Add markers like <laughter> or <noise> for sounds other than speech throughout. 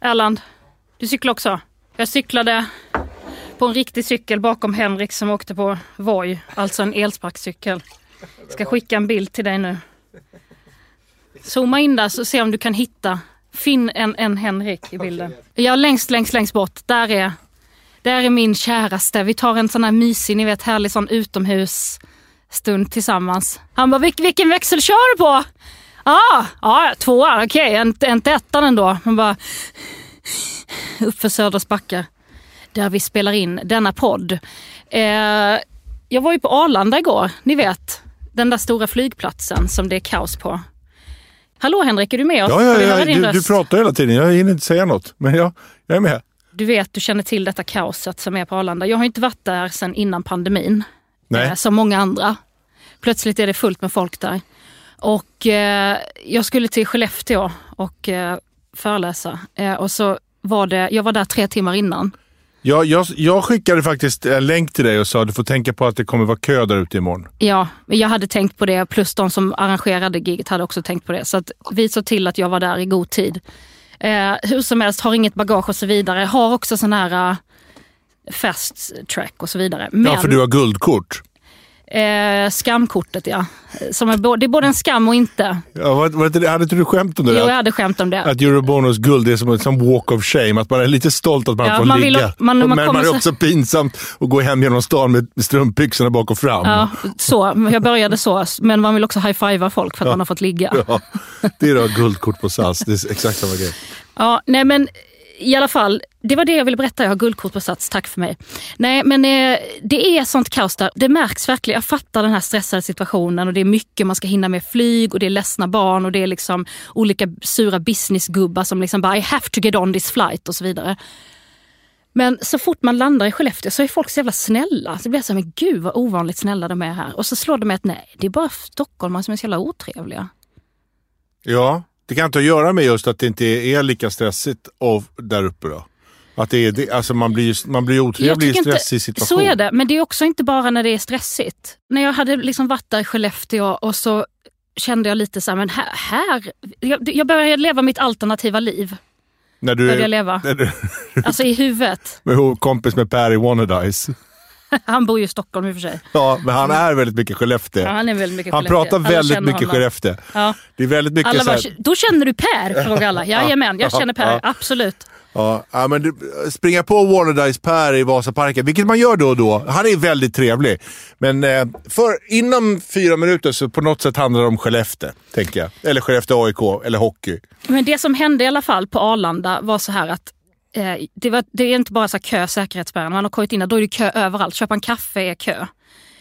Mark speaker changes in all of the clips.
Speaker 1: Erland, du cyklar också. Jag cyklade på en riktig cykel bakom Henrik som åkte på Voi, alltså en elsparkcykel. Ska skicka en bild till dig nu. Zooma in där så se om du kan hitta. Finn en, en Henrik i bilden. Ja, längst, längst, längst bort. Där är, där är min käraste. Vi tar en sån här mysig, ni vet härlig sån utomhusstund tillsammans. Han bara, Vil vilken växel kör du på? Ah, ah, tvåa, okej, okay. inte ettan ändå. Man bara, uppför Söders backar. Där vi spelar in denna podd. Eh, jag var ju på Arlanda igår, ni vet. Den där stora flygplatsen som det är kaos på. Hallå Henrik, är du med oss?
Speaker 2: Ja, ja, ja. Du, du, pratar hela tiden. Jag hinner inte säga något. Men jag, jag är med.
Speaker 1: Du vet, du känner till detta kaoset som är på Arlanda. Jag har inte varit där sedan innan pandemin. Nej. Eh, som många andra. Plötsligt är det fullt med folk där. Och eh, jag skulle till Skellefteå och eh, föreläsa. Eh, och så var det, jag var där tre timmar innan.
Speaker 2: Ja, jag, jag skickade faktiskt en länk till dig och sa att du får tänka på att det kommer vara kö där ute imorgon.
Speaker 1: Ja, jag hade tänkt på det. Plus de som arrangerade giget hade också tänkt på det. Så att vi såg till att jag var där i god tid. Eh, hur som helst, har inget bagage och så vidare. Har också sån här uh, fast track och så vidare.
Speaker 2: Men, ja, för du har guldkort.
Speaker 1: Eh, skamkortet ja. Som är både, det är både en skam och inte.
Speaker 2: Ja, var, var det, hade inte du skämt om det?
Speaker 1: Jo, jag hade skämt om det.
Speaker 2: Att Eurobonus guld är som som walk of shame. Att man är lite stolt att man ja, får man ligga. Vill, man, man, men man är också pinsamt att gå hem genom stan med strumpbyxorna bak och fram.
Speaker 1: Ja, så. Jag började så. Men man vill också high-fivea folk för att ja. man har fått ligga. Ja,
Speaker 2: det är då guldkort på SAS. Det är exakt samma grej.
Speaker 1: Ja, nej men i alla fall, det var det jag ville berätta. Jag har guldkort på Sats, tack för mig. Nej, men eh, det är sånt kaos där. Det märks verkligen. Jag fattar den här stressade situationen och det är mycket man ska hinna med flyg och det är ledsna barn och det är liksom olika sura businessgubbar som liksom bara I have to get on this flight och så vidare. Men så fort man landar i Skellefteå så är folk så jävla snälla. Så det blir så här, men gud vad ovanligt snälla de är här. Och så slår det mig att nej, det är bara stockholmare som är så jävla otrevliga.
Speaker 2: Ja, det kan inte ha att göra med just att det inte är lika stressigt av där uppe då? Att det är, alltså man blir, man blir otrevlig i stressig situation.
Speaker 1: Så är det, men det är också inte bara när det är stressigt. När jag hade liksom varit där i Skellefteå och så kände jag lite så här, men här, här jag, jag började leva mitt alternativa liv.
Speaker 2: När du
Speaker 1: började jag leva. När du, alltså i huvudet. <laughs>
Speaker 2: Med kompis med Per i Wannadice. <laughs>
Speaker 1: han bor ju i Stockholm i och för sig.
Speaker 2: Ja, men han är väldigt mycket Skellefteå.
Speaker 1: Ja, han är väldigt mycket
Speaker 2: Han pratar väldigt mycket honom. Skellefteå. Ja. Det är väldigt mycket alla bara,
Speaker 1: här... Då känner du Per? <laughs> Frågar alla. Jajamän, jag känner Per. Absolut.
Speaker 2: Ja, men du, springa på Warner Per i Vasaparken, vilket man gör då och då. Han är väldigt trevlig. Men eh, för, inom fyra minuter så på något sätt handlar det om Skellefteå, tänker jag. Eller Skellefteå AIK, eller hockey.
Speaker 1: Men det som hände i alla fall på Arlanda var så här att Eh, det, var, det, är inte bara så kö, säkerhetsspärren. Man har kommit in där, då är det kö överallt. Köpa en kaffe är kö.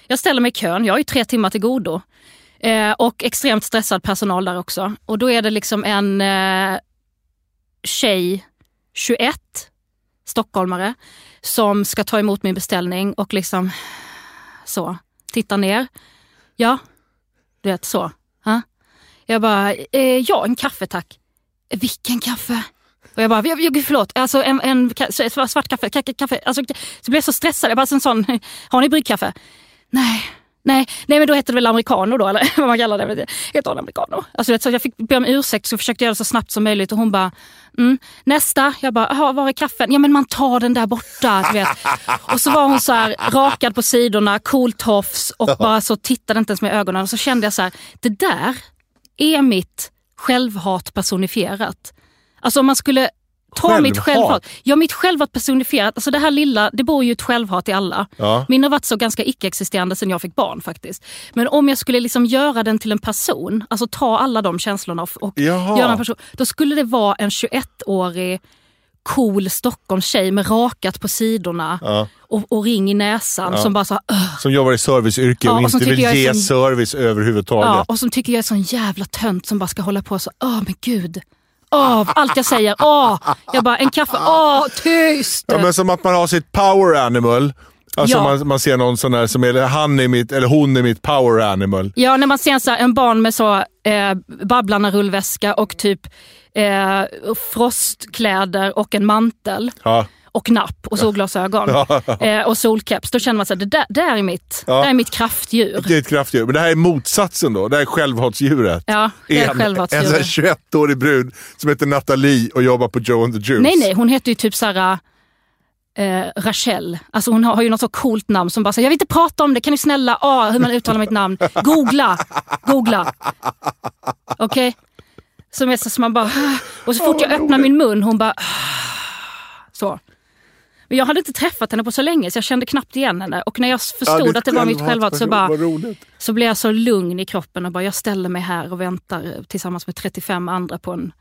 Speaker 1: Jag ställer mig i kön, jag har ju tre timmar till godo. Eh, och extremt stressad personal där också. Och då är det liksom en eh, tjej 21 stockholmare som ska ta emot min beställning och liksom så, Tittar ner. Ja, du vet så. Ha? Jag bara, eh, ja en kaffe tack. Vilken kaffe? Och jag bara, förlåt, alltså en, en svart kaffe, kaffe. Alltså, så blev jag så stressad. Jag bara, en sån, <laughs> har ni bryggkaffe? Nej, Nej, nej men då hette det väl americano då, eller <laughs> vad man kallar det. Heter det americano? Alltså, så jag fick be om ursäkt så försökte göra det så snabbt som möjligt och hon bara, mm, nästa. Jag bara, var är kaffen? Ja men man tar den där borta. Du vet. Och så var hon så här, rakad på sidorna, cool tofs och bara så tittade inte ens med ögonen. Och så kände jag så här, det där är mitt självhat personifierat. Alltså om man skulle Ta självhat. mitt självhat. Ja, mitt självhat personifierat. Alltså det här lilla, det bor ju ett självhat i alla. Ja. Min har varit så ganska icke-existerande sen jag fick barn faktiskt. Men om jag skulle liksom göra den till en person, alltså ta alla de känslorna och, och göra en person. Då skulle det vara en 21-årig cool Stockholmstjej med rakat på sidorna ja. och, och, ring i näsan ja. som bara så uh.
Speaker 2: Som jobbar i serviceyrke ja, och, och inte vill ge sån, service överhuvudtaget. Ja,
Speaker 1: och som tycker jag är sån jävla tönt som bara ska hålla på så, åh men gud. Åh, allt jag säger. Åh, jag bara, en kaffe. Åh, tyst!
Speaker 2: Ja, men som att man har sitt power animal. Alltså ja. man, man ser någon sån där som är, han är mitt, eller hon är mitt power animal.
Speaker 1: Ja, när man ser så här, en barn med så eh, Babblarna-rullväska och typ eh, frostkläder och en mantel. Ja. Och napp och solglasögon <laughs> eh, och solkeps. Då känner man att det där, det är mitt,
Speaker 2: Ja.
Speaker 1: det där är mitt kraftdjur.
Speaker 2: Det är ett kraftdjur. Men det här är motsatsen då. Det här är självhatsdjuret.
Speaker 1: Ja, det är
Speaker 2: en,
Speaker 1: självhatsdjuret.
Speaker 2: en sån här 21-årig brud som heter Nathalie och jobbar på Joe and the Juice.
Speaker 1: Nej, nej, hon heter ju typ såhär eh, Rachel. Alltså hon har, har ju något så coolt namn som bara säger jag vill inte prata om det, kan ni snälla, ah, hur man uttalar mitt namn. Googla, googla. Okej? Som är så som man bara, "Ah." och så fort jag öppnar min mun, hon bara, "Ah." så. Men jag hade inte träffat henne på så länge så jag kände knappt igen henne. Och när jag förstod
Speaker 2: ditt
Speaker 1: att det var mitt självhat så, bara, så blev jag så lugn i kroppen och bara jag ställer mig här och väntar eh, tillsammans med 35 andra på en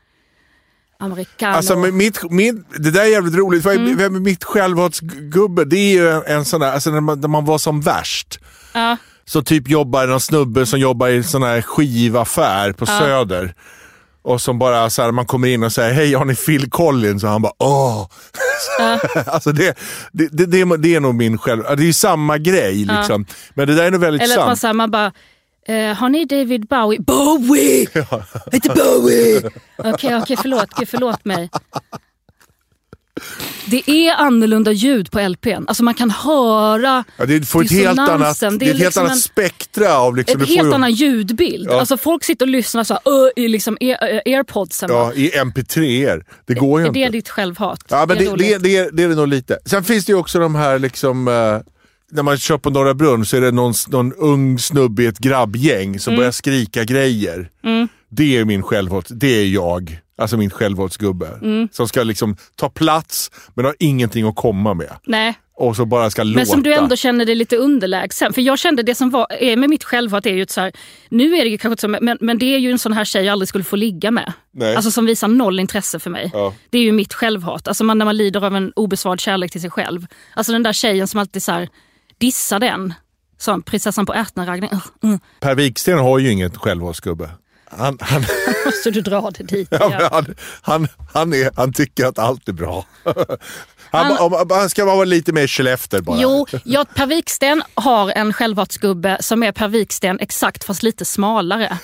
Speaker 1: americano.
Speaker 2: Alltså, mitt, min, det där är jävligt roligt.
Speaker 1: Mm.
Speaker 2: Mitt självhatsgubbe, det är ju en, sån där, alltså när man, när man var som värst.
Speaker 1: ja.
Speaker 2: Så typ jobbar någon snubbe som jobbar i en sån här skivaffär på Söder. Och som bara så här, man kommer in och säger hej har ni Phil Collins? Och han bara åh. <laughs> alltså det, det, det, det, är- det är nog min själv... Det är ju samma grej liksom. Men det där är nog väldigt
Speaker 1: Eller att man,
Speaker 2: sant.
Speaker 1: så här, man bara, eh, har ni David Bowie? Bowie! <laughs> Inte Bowie! Okej, okej, förlåt, Gud, förlåt mig. Det är annorlunda ljud på LPn. Alltså man kan höra
Speaker 2: Ja, det får ett helt annat, det är ett helt
Speaker 1: liksom
Speaker 2: annat
Speaker 1: en-
Speaker 2: spektra av... Liksom,
Speaker 1: en helt
Speaker 2: ju-
Speaker 1: annan ljudbild.
Speaker 2: Ja.
Speaker 1: Alltså folk sitter och lyssnar så här, i liksom air, airpodsen.
Speaker 2: Ja, i mp3 Det går ju
Speaker 1: är
Speaker 2: inte.
Speaker 1: det ditt självhat?
Speaker 2: Ja, men
Speaker 1: är
Speaker 2: det,
Speaker 1: roligt.
Speaker 2: det, det, är, det är det nog lite. Sen finns det ju också de här, liksom, eh, när man kör på Norra Brunn så är det någon, någon ung snubbe i ett grabbgäng som börjar skrika grejer. Det är min självhat, det är jag. Alltså min självhatsgubbe. Som ska liksom ta plats men har ingenting att komma med.
Speaker 1: Nej,
Speaker 2: Och så bara ska låta.
Speaker 1: Men som du ändå känner dig lite underlägsen. För jag kände det som var, är med mitt självhat är ju så här, nu är det ju kanske inte så, men, men det är ju en sån här tjej jag aldrig skulle få ligga med.
Speaker 2: Nej.
Speaker 1: Alltså som visar noll intresse för mig.
Speaker 2: Ja.
Speaker 1: Det är ju mitt självhat. Alltså man, när man lider av en obesvarad kärlek till sig själv. Alltså den där tjejen som alltid så här, dissar den. Som prinsessan på. Uh, uh.
Speaker 2: Per Wiksten har ju inget självhatsgubbe. Han, han, <laughs>
Speaker 1: Måste du dra det dit?
Speaker 2: ja, han, han, han, är, han tycker att allt är bra. <laughs> Han,
Speaker 1: Han-
Speaker 2: han ska vara lite mer Skellefteå bara.
Speaker 1: Jo, <laughs> ja, Per Wiksten har en självhatsgubbe som är Per Wiksten exakt fast lite smalare.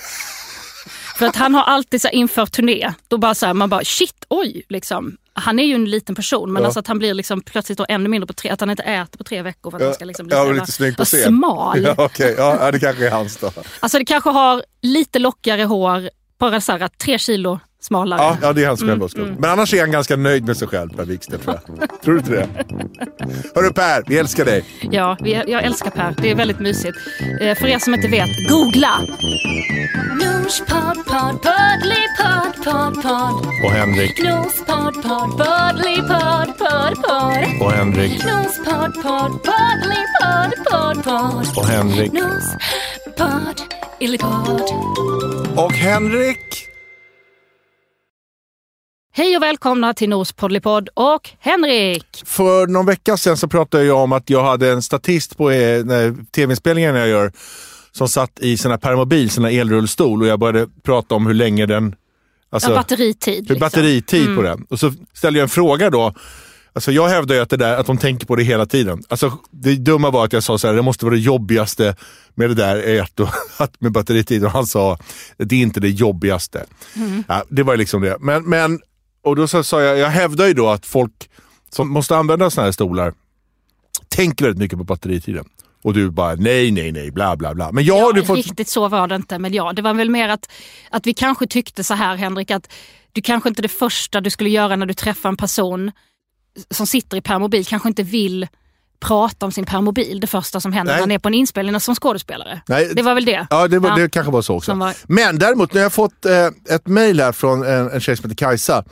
Speaker 1: För att han har alltid så inför turné, då bara så här, man bara shit, oj. Liksom. Han är ju en liten person men
Speaker 2: Ja.
Speaker 1: alltså att han blir liksom plötsligt då ännu mindre på tre, att han inte äter på tre veckor för att han ska liksom bli
Speaker 2: ja, lite snygg på scen.
Speaker 1: smal.
Speaker 2: Ja, ja, ja, det kanske är hans då.
Speaker 1: Alltså det kanske har lite lockigare hår, bara så här, tre kilo smalare.
Speaker 2: Ja, ja, det är hans
Speaker 1: Mm,
Speaker 2: självhatsgubbe. Men annars är han ganska nöjd med sig själv, Per Wiksten, tror jag. Tror du inte det? Hörru Per, vi älskar dig.
Speaker 1: Ja, vi, jag älskar Per. Det är väldigt mysigt. Eh, för er som inte vet, googla! Nospodd, podd, poddly, podd, podd, podd.
Speaker 2: Och Henrik.
Speaker 1: Nospodd, podd, poddly, podd, podd, podd.
Speaker 2: Och Henrik.
Speaker 1: Nospodd, podd, poddly, podd, podd, podd.
Speaker 2: Och Henrik.
Speaker 1: Nospodd, illipodd.
Speaker 2: Och Henrik.
Speaker 1: Hej och välkomna till Nos Poddlypodd och Henrik!
Speaker 2: För någon vecka sedan så pratade jag om att jag hade en statist på eh, tv-inspelningen jag gör som satt i här permobil, här elrullstol och jag började prata om hur länge den... Alltså,
Speaker 1: Ja, batteritid.
Speaker 2: hur
Speaker 1: Liksom.
Speaker 2: batteritid på den. Och så ställde jag en fråga då. Alltså jag hävdar ju att, det där, att de tänker på det hela tiden. Alltså det dumma var att jag sa så här, det måste vara det jobbigaste med det där är att, att <laughs> med batteritid. Och han sa, det är inte det jobbigaste. Ja, det var liksom det. Men, men, och då sa jag, jag hävdar ju då att folk som måste använda såna här stolar tänker väldigt mycket på batteritiden. Och du bara, nej, nej, nej, bla, bla, bla. Men jag
Speaker 1: Ja,
Speaker 2: har fått...
Speaker 1: Riktigt så var det inte, men ja, det var väl mer att, att vi kanske tyckte så här Henrik, att du kanske inte det första du skulle göra när du träffar en person som sitter i permobil kanske inte vill prata om sin permobil det första som händer
Speaker 2: Nej.
Speaker 1: när man är på en inspelning som skådespelare.
Speaker 2: Nej,
Speaker 1: det var väl det?
Speaker 2: Ja, det, var,
Speaker 1: Ja.
Speaker 2: det kanske var så också.
Speaker 1: Var-
Speaker 2: Men däremot, nu har jag fått eh, ett mejl här från en, en tjej som heter Kajsa.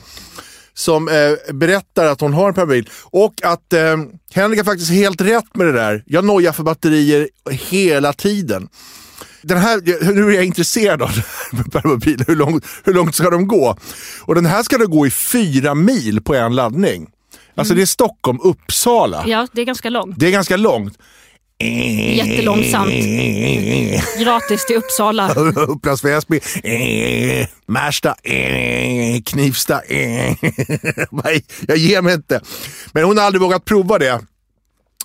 Speaker 2: Som eh, berättar att hon har en permobil och att eh, Henrik har faktiskt helt rätt med det där. Jag nojar för batterier hela tiden. Den här, nu är jag intresserad av <laughs> permobiler. Hur långt, hur långt ska de gå? Och den här ska då gå i fyra mil på en laddning. Alltså det är Stockholm-Uppsala.
Speaker 1: Ja, det är ganska långt.
Speaker 2: Det är ganska långt.
Speaker 1: Jättelångsamt. Gratis till Uppsala. <laughs>
Speaker 2: Upplands Väsby, Märsta, Knivsta. <laughs> Nej, jag ger mig inte. Men hon har aldrig vågat prova det.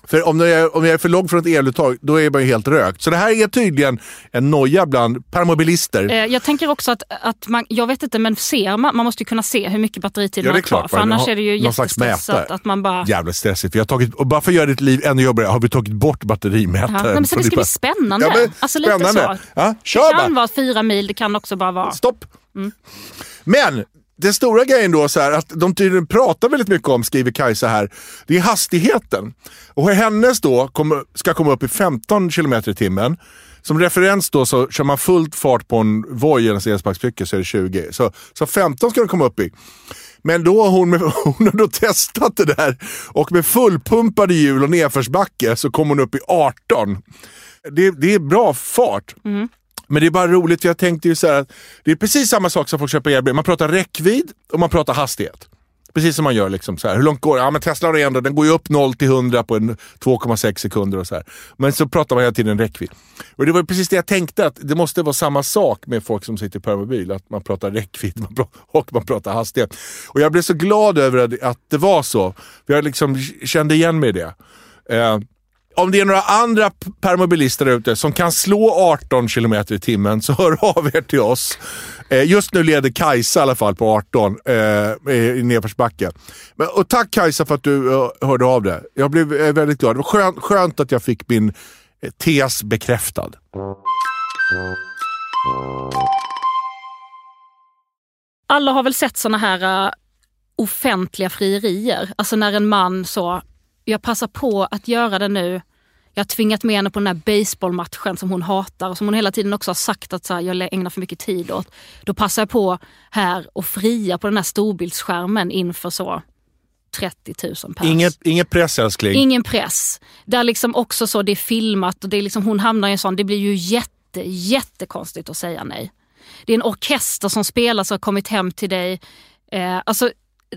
Speaker 2: För om jag, är, om jag är för långt från ett eluttag, då är man ju helt rökt. Så det här är tydligen en noja bland permobilister.
Speaker 1: Eh, Jag tänker också att, att man, jag vet inte, men ser man, man måste ju kunna se hur mycket batteritid
Speaker 2: Ja,
Speaker 1: man
Speaker 2: det
Speaker 1: har kvar. För annars
Speaker 2: har
Speaker 1: är det ju jättestressat att man bara...
Speaker 2: Jävligt stressigt. Vi har tagit, och bara för att göra ditt liv ännu jobbigare har vi tagit bort batterimätaren.
Speaker 1: Ja, nej, men så det ska bli spännande.
Speaker 2: Ja, men
Speaker 1: alltså lite
Speaker 2: spännande.
Speaker 1: så.
Speaker 2: Ja,
Speaker 1: Det
Speaker 2: kör bara.
Speaker 1: kan vara fyra mil, det kan också bara vara...
Speaker 2: Stopp!
Speaker 1: Mm.
Speaker 2: Men den stora grejen då så här, att de tydligen pratar väldigt mycket om, skriver Kajsa här, det är hastigheten. Och hennes då kommer, ska komma upp i 15 km i timmen. Som referens då så kör man fullt fart på en Voi eller en elsparkcykel så är det 20. Så, så 15 ska den komma upp i. Men då har hon, <laughs> hon har då testat det där och med fullpumpade hjul och nedförsbacke så kom hon upp i 18. Det, det är bra fart. Mm. Men det är bara roligt, för jag tänkte ju så här att det är precis samma sak som folk köper elbil. Man pratar räckvidd och man pratar hastighet. Precis som man gör. Liksom så här. Hur långt går det? Ja, men Tesla har ändå, den går ju upp 0 till 100 på 2,6 sekunder. och så här. Men så pratar man hela tiden räckvidd. Och det var precis det jag tänkte, att det måste vara samma sak med folk som sitter i permobil. Att man pratar räckvidd <laughs> man och man pratar hastighet. Och jag blev så glad över att- att det var så. För jag liksom kände igen mig i det. Eh, om det är några andra permobilister där ute som kan slå 18 km i timmen så <laughs> hör av er till oss. Eh, just nu leder Kajsa i alla fall på 18 eh, i nedförsbacke. Men, och tack Kajsa för att du eh, hörde av dig. Jag blev eh, väldigt glad. Det var skönt, skönt att jag fick min eh, tes bekräftad.
Speaker 1: Alla har väl sett såna här uh, offentliga frierier. Alltså när en man så, jag passar på att göra det nu. Jag har tvingat med henne på den här baseballmatchen som hon hatar och som hon hela tiden också har sagt att så här, jag ägnar för mycket tid åt. Då passar jag på här och fria på den här storbildsskärmen inför så 30 000 pers.
Speaker 2: Inget, inget press älskling.
Speaker 1: Ingen press. Där liksom också så det är filmat och det är liksom, hon hamnar i en sån, det blir ju jätte, jättekonstigt att säga nej. Det är en orkester som spelar som har kommit hem till dig. Eh, alltså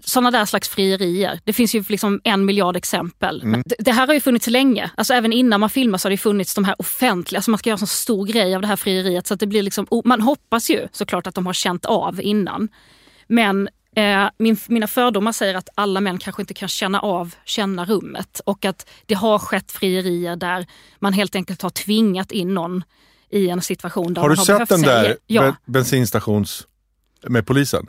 Speaker 1: sådana där slags frierier. Det finns ju liksom en miljard exempel.
Speaker 2: Mm.
Speaker 1: Det, här har ju funnits länge. Alltså även innan man filmar så har det funnits de här offentliga, alltså man ska göra en så stor grej av det här frieriet så att det blir liksom, man hoppas ju såklart att de har känt av innan. Men eh, min, mina fördomar säger att alla män kanske inte kan känna av, känna rummet och att det har skett frierier där man helt enkelt har tvingat in någon i en situation där
Speaker 2: Har
Speaker 1: man
Speaker 2: du
Speaker 1: har
Speaker 2: sett
Speaker 1: behövt
Speaker 2: den där
Speaker 1: Ja.
Speaker 2: ben- bensinstations med polisen?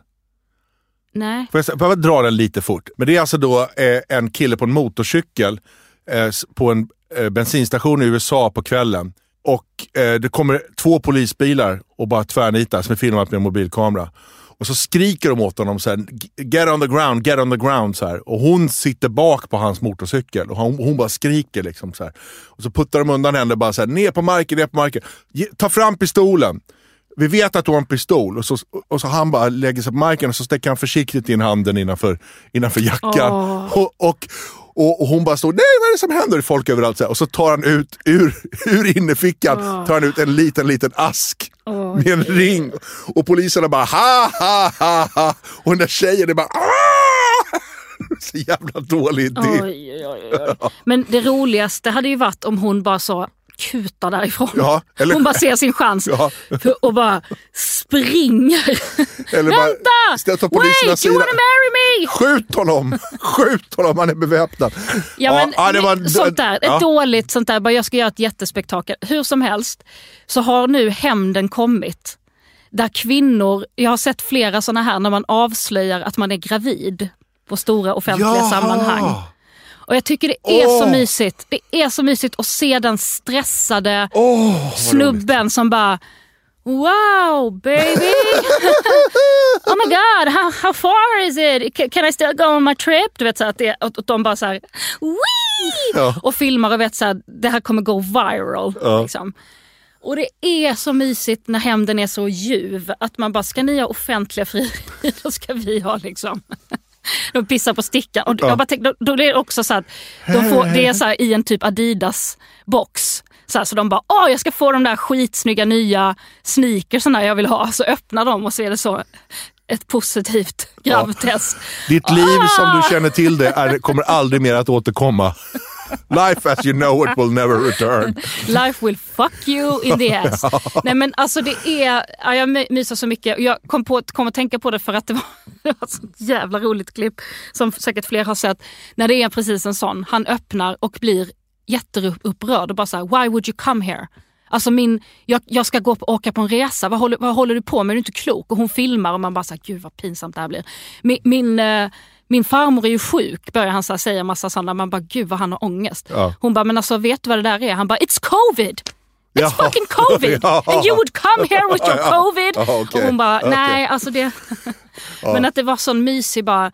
Speaker 1: Nej.
Speaker 2: Får jag, får jag dra den lite fort? Men det är alltså då eh, en kille på en motorcykel eh, på en eh, bensinstation i USA på kvällen. Och eh, det kommer två polisbilar och bara tvärnitar som är filmat med en mobilkamera. Och så skriker de åt honom så här, get on the ground, get on the ground. Så här. Och hon sitter bak på hans motorcykel och hon, hon bara skriker. Liksom, så här. Och så puttar de undan henne bara så här, ner på marken, ner på marken. Ge, ta fram pistolen. Vi vet att du har en pistol. Och så, och så han bara lägger sig på marken och så sticker han försiktigt in handen innanför, innanför jackan.
Speaker 1: Åh.
Speaker 2: Och, och, och, och hon bara står, nej vad är det som händer? Folk överallt. Så här. Och så tar han ut, ur, ur innerfickan, tar han ut en liten, liten ask.
Speaker 1: Åh,
Speaker 2: med en ring. Och poliserna bara ha, ha, ha, ha. Och den där tjejen är bara ah! Så jävla dålig idé.
Speaker 1: Men det roligaste hade ju varit om hon bara så kutar därifrån.
Speaker 2: Ja, eller-
Speaker 1: Hon bara ser sin chans
Speaker 2: Ja.
Speaker 1: och bara springer.
Speaker 2: Eller bara,
Speaker 1: Vänta! Wait, you wanna marry me?
Speaker 2: Skjut honom! <laughs> Skjut honom, han är beväpnad.
Speaker 1: Ja, men,
Speaker 2: ja, det var-
Speaker 1: sånt där, ett dåligt sånt där, bara jag ska göra ett jättespektakel. Hur som helst så har nu hämnden kommit. Där kvinnor, jag har sett flera såna här när man avslöjar att man är gravid på stora offentliga sammanhang. Och jag tycker det är så
Speaker 2: Åh.
Speaker 1: mysigt. Det är så mysigt att se den stressade
Speaker 2: vad
Speaker 1: snubben som bara Wow baby! <laughs> oh my god, how, how far is it? Can, can I still go on my trip? Du vet så att, det, att att de bara så här, Wee!
Speaker 2: Ja.
Speaker 1: och filmar och vet så här, det här kommer gå viral.
Speaker 2: Ja.
Speaker 1: Liksom. Och det är så mysigt när hämnden är så ljuv att man bara, ska ni ha offentliga frierier, <laughs> då ska vi ha liksom de pissar på stickan. Och jag bara tänkte, då, då är det också så att de får, det är så här, i en typ Adidas box. Så, här, så de bara, åh jag ska få de där skitsnygga nya sneakersarna jag vill ha. Så öppnar de och så är det så ett positivt grabbtest.
Speaker 2: Ditt liv som
Speaker 1: Ah!
Speaker 2: du känner till det är, kommer aldrig mer att återkomma. Life as you know it will never return.
Speaker 1: Life will fuck you in the ass. <laughs> Nej men alltså det är, ja, jag my- myser så mycket. Jag kom, på, kom att tänka på det för att det var, <laughs> det var ett sånt jävla roligt klipp som säkert fler har sett. När det är precis en sån, han öppnar och blir jätteupprörd och bara så här, why would you come here? Alltså min, jag, jag ska gå på, åka på en resa, vad håller, vad håller du på med? Du är inte klok. Och hon filmar och man bara, så här, gud vad pinsamt det här blir. Min, min, eh, min farmor är ju sjuk, börjar han så här säga massa sådana. Man bara, gud vad han har ångest.
Speaker 2: Ja.
Speaker 1: Hon bara, men alltså vet du vad det där är? Han bara, it's covid! It's
Speaker 2: Ja.
Speaker 1: fucking covid! <laughs>
Speaker 2: Ja.
Speaker 1: And you would come here with your <laughs> covid!
Speaker 2: Ja, okej.
Speaker 1: Och hon bara, nej alltså det... Men att det var sån mysig bara,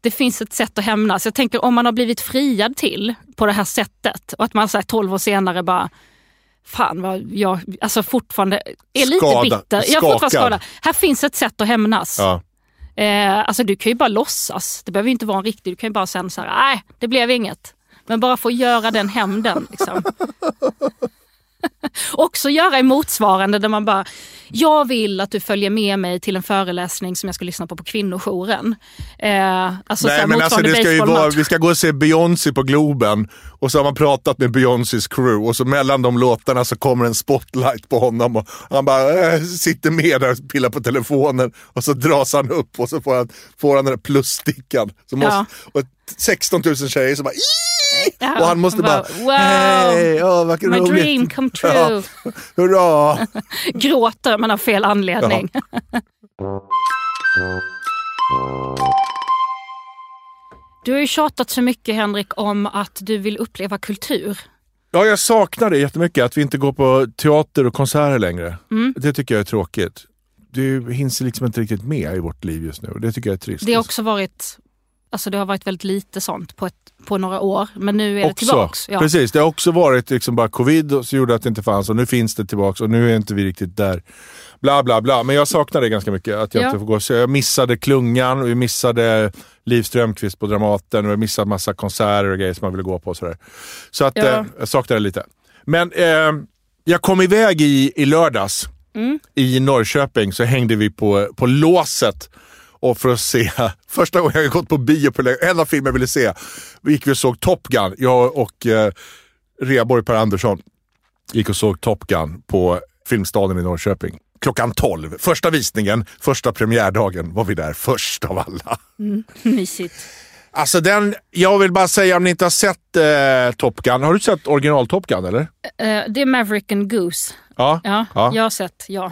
Speaker 1: det finns ett sätt att hämnas. Jag tänker om man har blivit friad till på det här sättet och att man så här 12 år senare bara Fan vad jag alltså fortfarande är lite
Speaker 2: Skada-
Speaker 1: bitter. Jag är fortfarande skadad. Här finns ett sätt att hämnas.
Speaker 2: Ja.
Speaker 1: Eh, alltså du kan ju bara låtsas. Det behöver inte vara en riktig. Du kan ju bara säga så här, nej det blev inget. Men bara få göra den hämnden. Liksom. <laughs> <laughs> Också göra i motsvarande där man bara, jag vill att du följer med mig till en föreläsning som jag ska lyssna på på kvinnojouren. Eh, alltså så
Speaker 2: Nej men alltså det ska ju vara, vi ska gå och se Beyoncé på Globen och så har man pratat med Beyoncés crew och så mellan de låtarna så kommer en spotlight på honom och han bara äh, sitter med där och pillar på telefonen och så dras han upp och så får han, får han den där plusstickan. Så måste,
Speaker 1: Ja.
Speaker 2: och 16 000 tjejer som bara!
Speaker 1: Ja,
Speaker 2: och han måste bara,
Speaker 1: wow,
Speaker 2: hej, åh, vad
Speaker 1: my
Speaker 2: roligt.
Speaker 1: dream come <laughs> true.
Speaker 2: Ja, hurra! <laughs>
Speaker 1: Gråter men av fel anledning. Du har ju tjatat så mycket Henrik om att du vill uppleva kultur.
Speaker 2: Ja, jag saknar det jättemycket, att vi inte går på teater och konserter längre.
Speaker 1: Mm.
Speaker 2: Det tycker jag är tråkigt. Du hinns liksom inte riktigt med i vårt liv just nu. Det tycker jag är trist.
Speaker 1: Det har också varit, alltså det har varit väldigt lite sånt på, ett, på några år. Men nu är det
Speaker 2: också,
Speaker 1: tillbaks. Ja.
Speaker 2: Precis, det har också varit liksom bara covid och så gjorde att det inte fanns och nu finns det tillbaks och nu är inte vi riktigt där. Bla bla bla, men jag saknar det ganska mycket. Att jag
Speaker 1: Ja.
Speaker 2: inte får gå. Så jag missade Klungan och vi missade Liv Strömquist på Dramaten och jag missade massa konserter och grejer som man ville gå på. Och sådär. Så att
Speaker 1: Ja.
Speaker 2: eh, jag saknar det lite. Men eh, jag kom iväg i, i lördags
Speaker 1: Mm.
Speaker 2: i Norrköping så hängde vi på, på låset och för att se, <laughs> första gången jag gått på bio på länge, en av filmer jag ville se, gick vi och såg Top Gun. Jag och eh, Reborg Per Andersson gick och såg Top Gun på Filmstaden i Norrköping. Klockan 12. Första visningen, första premiärdagen var vi där först av alla. <laughs>
Speaker 1: Mysigt.
Speaker 2: Alltså den, jag vill bara säga om ni inte har sett eh, Top Gun. Har du sett original Top Gun eller?
Speaker 1: Eh, det är Maverick and Goose.
Speaker 2: Ja.
Speaker 1: Ja,
Speaker 2: Ja.
Speaker 1: jag har sett. Ja.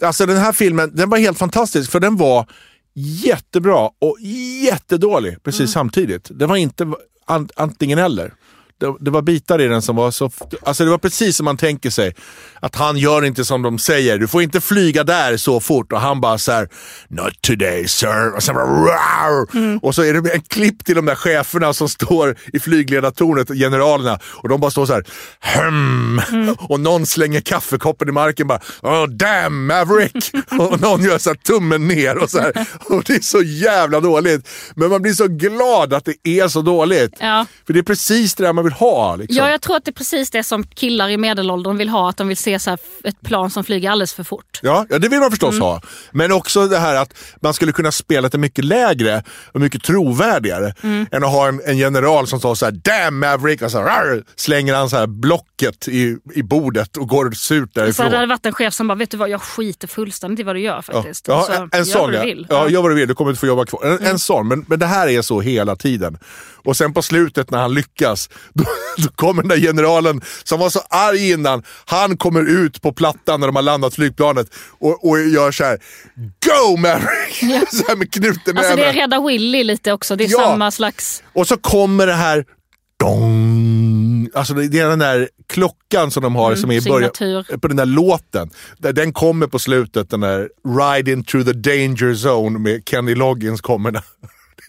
Speaker 2: Ja. Alltså den här filmen, den var helt fantastisk för den var jättebra och jättedålig precis samtidigt. Det var inte an, antingen eller. Det, det var bitar i den som var så... Alltså det var precis som man tänker sig. Att han gör inte som de säger. Du får inte flyga där så fort. Och han bara så här, Not today sir. Och, så bara, "Rawr!" och så är det en klipp till de där cheferna som står i flygledartornet, generalerna. Och de bara står så här, hmm. Och någon slänger kaffekoppen i marken bara, oh damn Maverick. <laughs> och någon gör så tummen ner. Och, så här. och det är så jävla dåligt. Men man blir så glad att det är så dåligt.
Speaker 1: Ja.
Speaker 2: För det är precis det där man vill ha. Liksom.
Speaker 1: Ja, jag tror att det är precis det som killar i medelåldern vill ha. Att de vill se så ett plan som flyger alldeles för fort.
Speaker 2: Ja, ja, det vill man förstås
Speaker 1: Mm.
Speaker 2: ha. Men också det här att man skulle kunna spela det mycket lägre och mycket trovärdigare
Speaker 1: Mm.
Speaker 2: än att ha en, en general som tar så här “Damn Maverick” och så här, slänger han så här blocket i, i bordet och går surt
Speaker 1: Så
Speaker 2: därifrån.
Speaker 1: hade det varit en chef som bara, vet du vad, jag skiter fullständigt i vad du gör faktiskt.
Speaker 2: Ja,
Speaker 1: Alltså,
Speaker 2: en, en
Speaker 1: gör
Speaker 2: sån ja.
Speaker 1: vill.
Speaker 2: ja.
Speaker 1: Ja.
Speaker 2: Gör vad du vill, du kommer inte få jobba kvar. En, en sån, men, men det här är så hela tiden. Och sen på slutet när han lyckas, då, kommer den där generalen som var så arg innan, han kommer ut på plattan när de har landat flygplanet och, och gör så här: Go Maverick! <laughs> så här med knuten
Speaker 1: Alltså det är. Rädda Willy lite också. Det är
Speaker 2: Ja.
Speaker 1: samma slags...
Speaker 2: Och så kommer det här Dong. Alltså det är den där klockan som de har som är i början, på den där låten. Där Den kommer på slutet, den där Ride into the danger zone med Kenny Loggins kommer. där.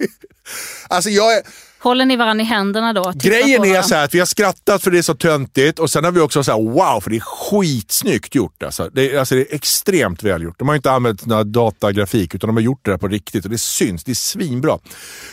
Speaker 2: <laughs> alltså jag är,
Speaker 1: Håller ni varandra i händerna då?
Speaker 2: Grejen är så här att vi har skrattat för det är så töntigt och sen har vi också så här wow, för det är skitsnyggt gjort. Alltså. Det, är, alltså, det är extremt välgjort. De har inte använt några datagrafik utan de har gjort det där på riktigt och det syns. Det är svinbra.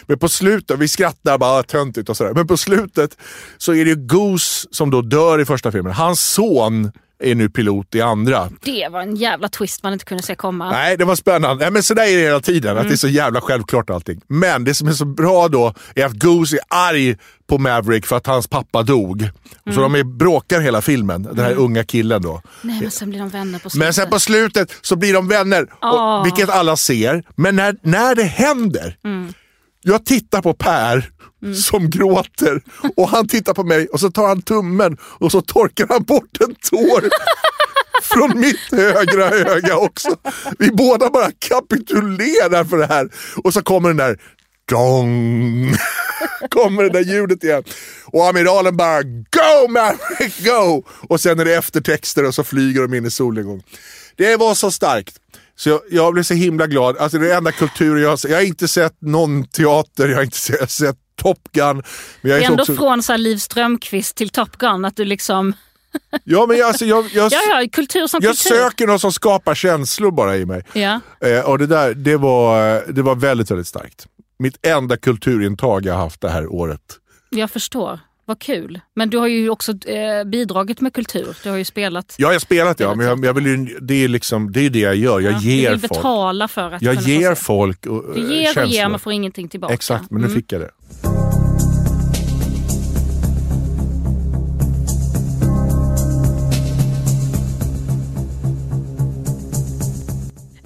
Speaker 2: Men på slutet, vi skrattar bara "Ah, töntigt och sådär, men på slutet så är det Goose som då dör i första filmen. Hans son är nu pilot i andra.
Speaker 1: Det var en jävla twist man inte kunde se komma.
Speaker 2: Nej, det var spännande. Nej, men sådär är det hela tiden, att det är så jävla självklart allting. Men det som är så bra då är att Goose är arg på Maverick för att hans pappa dog. Så de är, bråkar hela filmen, den här unga killen då.
Speaker 1: Nej, men sen blir de vänner på slutet.
Speaker 2: Men sen på slutet så blir de vänner,
Speaker 1: Åh.
Speaker 2: och, vilket alla ser. Men när, när det händer, jag tittar på Per som gråter. Och han tittar på mig och så tar han tummen och så torkar han bort en tår. <laughs> Från mitt högra öga också. Vi båda bara kapitulerar för det här. Och så kommer den där dong. <laughs> Kommer det där ljudet igen. Och amiralen bara Go Maverick, <laughs> go! Och sen är det eftertexter och så flyger de in i solnedgång. Det var så starkt. Så jag, jag blev så himla glad. Alltså det är enda kulturen jag har sett. Jag har inte sett någon teater, jag har inte sett Top Gun. Men jag
Speaker 1: är ändå
Speaker 2: också...
Speaker 1: från så här Liv Strömquist till Top Gun, att du liksom... <laughs>
Speaker 2: Ja, men jag, alltså, jag, jag,
Speaker 1: Ja, ja, kultur som
Speaker 2: jag
Speaker 1: kultur.
Speaker 2: söker något som skapar känslor bara i mig.
Speaker 1: Ja.
Speaker 2: Eh, och det där, det var, det var väldigt, väldigt starkt. Mitt enda kulturintag jag haft det här året.
Speaker 1: Jag förstår. Vad kul. Men du har ju också eh, bidragit med kultur. Du har ju spelat.
Speaker 2: Ja, jag har spelat ja, men jag, jag vill ju, det är liksom, det är det jag gör. Jag
Speaker 1: Ja,
Speaker 2: ger
Speaker 1: du vill
Speaker 2: folk.
Speaker 1: betala för att
Speaker 2: Jag ger folk och,
Speaker 1: Du
Speaker 2: eh,
Speaker 1: ger och
Speaker 2: känslor.
Speaker 1: ger men får ingenting tillbaka.
Speaker 2: Exakt, men nu
Speaker 1: Mm.
Speaker 2: fick jag det.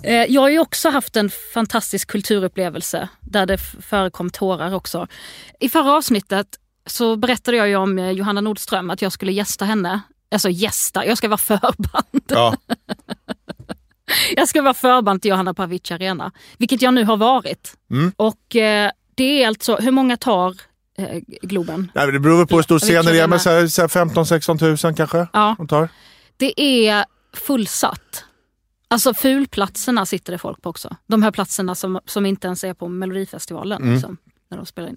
Speaker 1: Jag har ju också haft en fantastisk kulturupplevelse där det förekom tårar också. I förra avsnittet så berättade jag ju om eh, Johanna Nordström, att jag skulle gästa henne. Alltså gästa, jag ska vara förband.
Speaker 2: Ja, <laughs>
Speaker 1: Jag ska vara förband till Johanna på Avicii Arena, vilket jag nu har varit.
Speaker 2: Mm.
Speaker 1: Och eh, det är alltså, hur många tar eh, Globen?
Speaker 2: Nej, det beror på hur stor
Speaker 1: Jag vet
Speaker 2: scen det är, men
Speaker 1: inte.
Speaker 2: så här, så här 15-16 tusen kanske.
Speaker 1: Ja,
Speaker 2: De tar.
Speaker 1: det är fullsatt. Alltså fulplatserna sitter det folk på också. De här platserna som, som inte ens är på Melodifestivalen.
Speaker 2: Mm.
Speaker 1: Liksom, när de spelar in.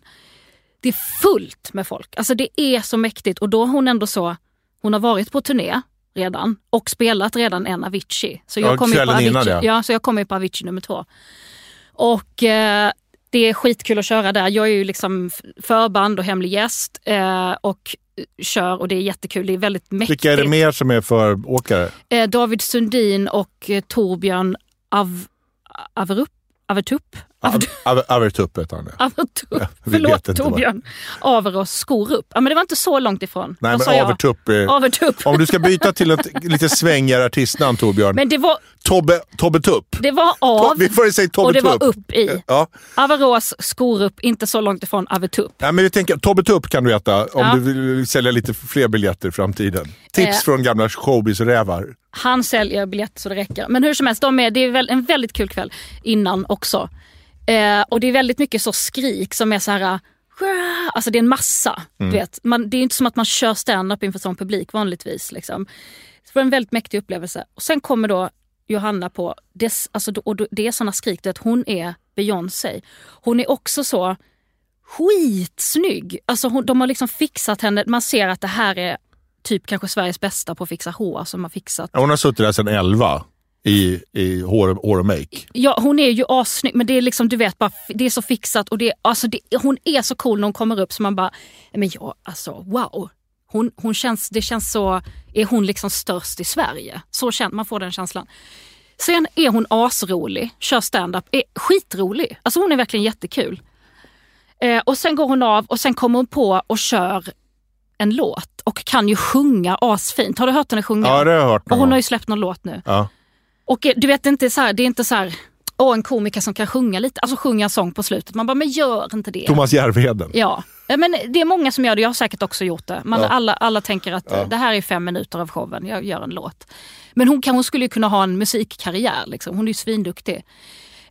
Speaker 1: Det är fullt med folk. Alltså det är så mäktigt. Och då har hon ändå så, hon har varit på turné redan och spelat redan en Avicii. Så jag
Speaker 2: Ja,
Speaker 1: kommer ju på
Speaker 2: kvällen innan,
Speaker 1: Avicii,
Speaker 2: ja.
Speaker 1: ja, så jag kommer på Avicii nummer två. Och eh, det är skitkul att köra där. Jag är ju liksom förband och hemlig gäst eh, och kör och det är jättekul. Det är väldigt mäktigt.
Speaker 2: Vilka är det mer som är för åkare?
Speaker 1: Eh, David Sundin och eh, Torbjörn Av, Averup, Avertup. Aver-
Speaker 2: Avertupp heter han
Speaker 1: Förlåt Torbjörn. Averås Skorup. Ja, men det var inte så långt ifrån.
Speaker 2: Nej,
Speaker 1: Vad
Speaker 2: men? Avertupp är... <laughs> Om du ska byta till ett lite svängigare artistnamn Torbjörn.
Speaker 1: Men det var,
Speaker 2: Tobbe, Tobbe Tupp.
Speaker 1: det var av
Speaker 2: Vi får säga Tobbe
Speaker 1: och det var
Speaker 2: Tupp.
Speaker 1: upp i.
Speaker 2: Ja.
Speaker 1: Averås Skorup, inte så långt ifrån Avertup.
Speaker 2: Nej, men vi tänker, Tobbe Tupp kan du äta om
Speaker 1: Ja.
Speaker 2: du vill sälja lite fler biljetter i framtiden. Tips
Speaker 1: Eh.
Speaker 2: från gamla showbiz-rävar.
Speaker 1: Han säljer biljetter så det räcker. Men hur som helst, de är, det är en väldigt kul kväll innan också. Eh, och det är väldigt mycket så skrik som är så här... Alltså det är en massa. Du vet. Man, det är inte som att man kör stand-up inför sån publik vanligtvis. Liksom. Så det var en väldigt mäktig upplevelse. Och sen kommer då Johanna på, det, alltså, och det är såna skrik, det att hon är Beyoncé. Hon är också så skitsnygg. Alltså hon, de har liksom fixat henne, man ser att det här är typ kanske Sveriges bästa på att fixa hår som har fixat
Speaker 2: Hon har suttit där sedan 11 i, i hår, hår och make.
Speaker 1: Ja, hon är ju assnygg men det är liksom, du vet, bara, det är så fixat och det, alltså det, hon är så cool när hon kommer upp så man bara, men ja, alltså wow. Hon, hon känns, det känns så, är hon liksom störst i Sverige? Så känner man får den känslan. Sen är hon asrolig, kör stand-up, är skitrolig. Alltså hon är verkligen jättekul. Eh, och sen går hon av och sen kommer hon på och kör en låt och kan ju sjunga asfint. Har du hört henne sjunga?
Speaker 2: Ja, det har jag hört.
Speaker 1: och hon har ju släppt någon låt nu.
Speaker 2: ja.
Speaker 1: Och eh, du vet, det är inte så här, det är inte så här, åh en komiker som kan sjunga lite, alltså sjunga en sång på slutet. Man bara, men gör inte det.
Speaker 2: Thomas Järvheden.
Speaker 1: Ja, men det är många som gör det, jag har säkät också gjort det. Man,
Speaker 2: Ja.
Speaker 1: alla, alla tänker att eh, det här är fem minuter av showen, jag gör en låt. Men hon, kan, hon skulle ju kunna ha en musikkarriär, liksom. hon är ju svinduktig.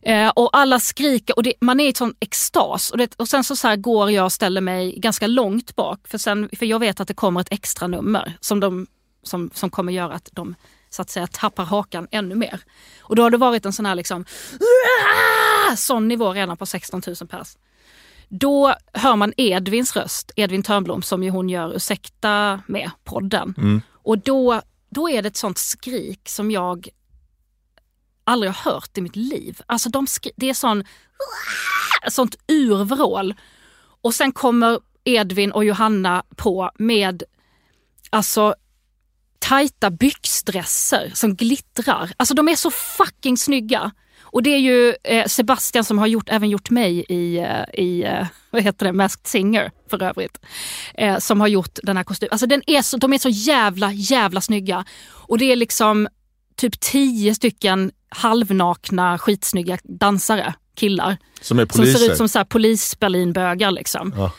Speaker 1: Eh, och alla skriker och det, man är i sån extas. Och, det, och sen så, så här går jag och ställer mig ganska långt bak. För, sen, för jag vet att det kommer ett extra nummer som, de, som, som kommer göra att de så att säga tappar hakan ännu mer. Och då har det varit en sån här liksom sån nivå redan på 16 000 pers. Då hör man Edvins röst, Edvin Törnblom som ju hon gör Ursäkta med, podden. Och då, då är det ett sånt skrik som jag aldrig har hört i mitt liv. Alltså de det är sån, sånt urvrål. Och sen kommer Edvin och Johanna på med alltså tajta byxdresser som glittrar. Alltså de är så fucking snygga. Och det är ju eh, Sebastian som har gjort, även gjort mig i, eh, i eh, vad heter det, Masked Singer för övrigt. Eh, som har gjort den här kostymen. Alltså den är så, de är så jävla, jävla snygga. Och det är liksom typ tio stycken halvnakna skitsnygga dansare, killar.
Speaker 2: Som är
Speaker 1: Som
Speaker 2: poliser.
Speaker 1: ser ut som så här polis-Berlinbögar liksom.
Speaker 2: Ja.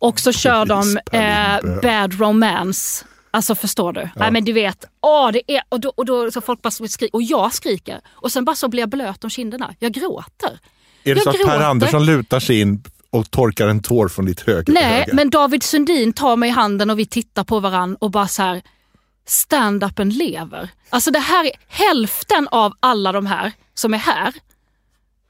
Speaker 1: Och så kör de eh. Bad Romance. Alltså förstår du? Nej men du vet, åh, det är, och då, och då så folk bara skriker, och jag skriker. Och sen bara så blir jag blöt om kinderna. Jag gråter.
Speaker 2: Är det
Speaker 1: jag
Speaker 2: så att Per
Speaker 1: gråter.
Speaker 2: Andersson lutar sig in och torkar en tår från ditt höger
Speaker 1: Nej,
Speaker 2: öga?
Speaker 1: men David Sundin tar mig i handen och vi tittar på varann och bara så här, stand-upen lever. Alltså det här är hälften av alla de här som är här,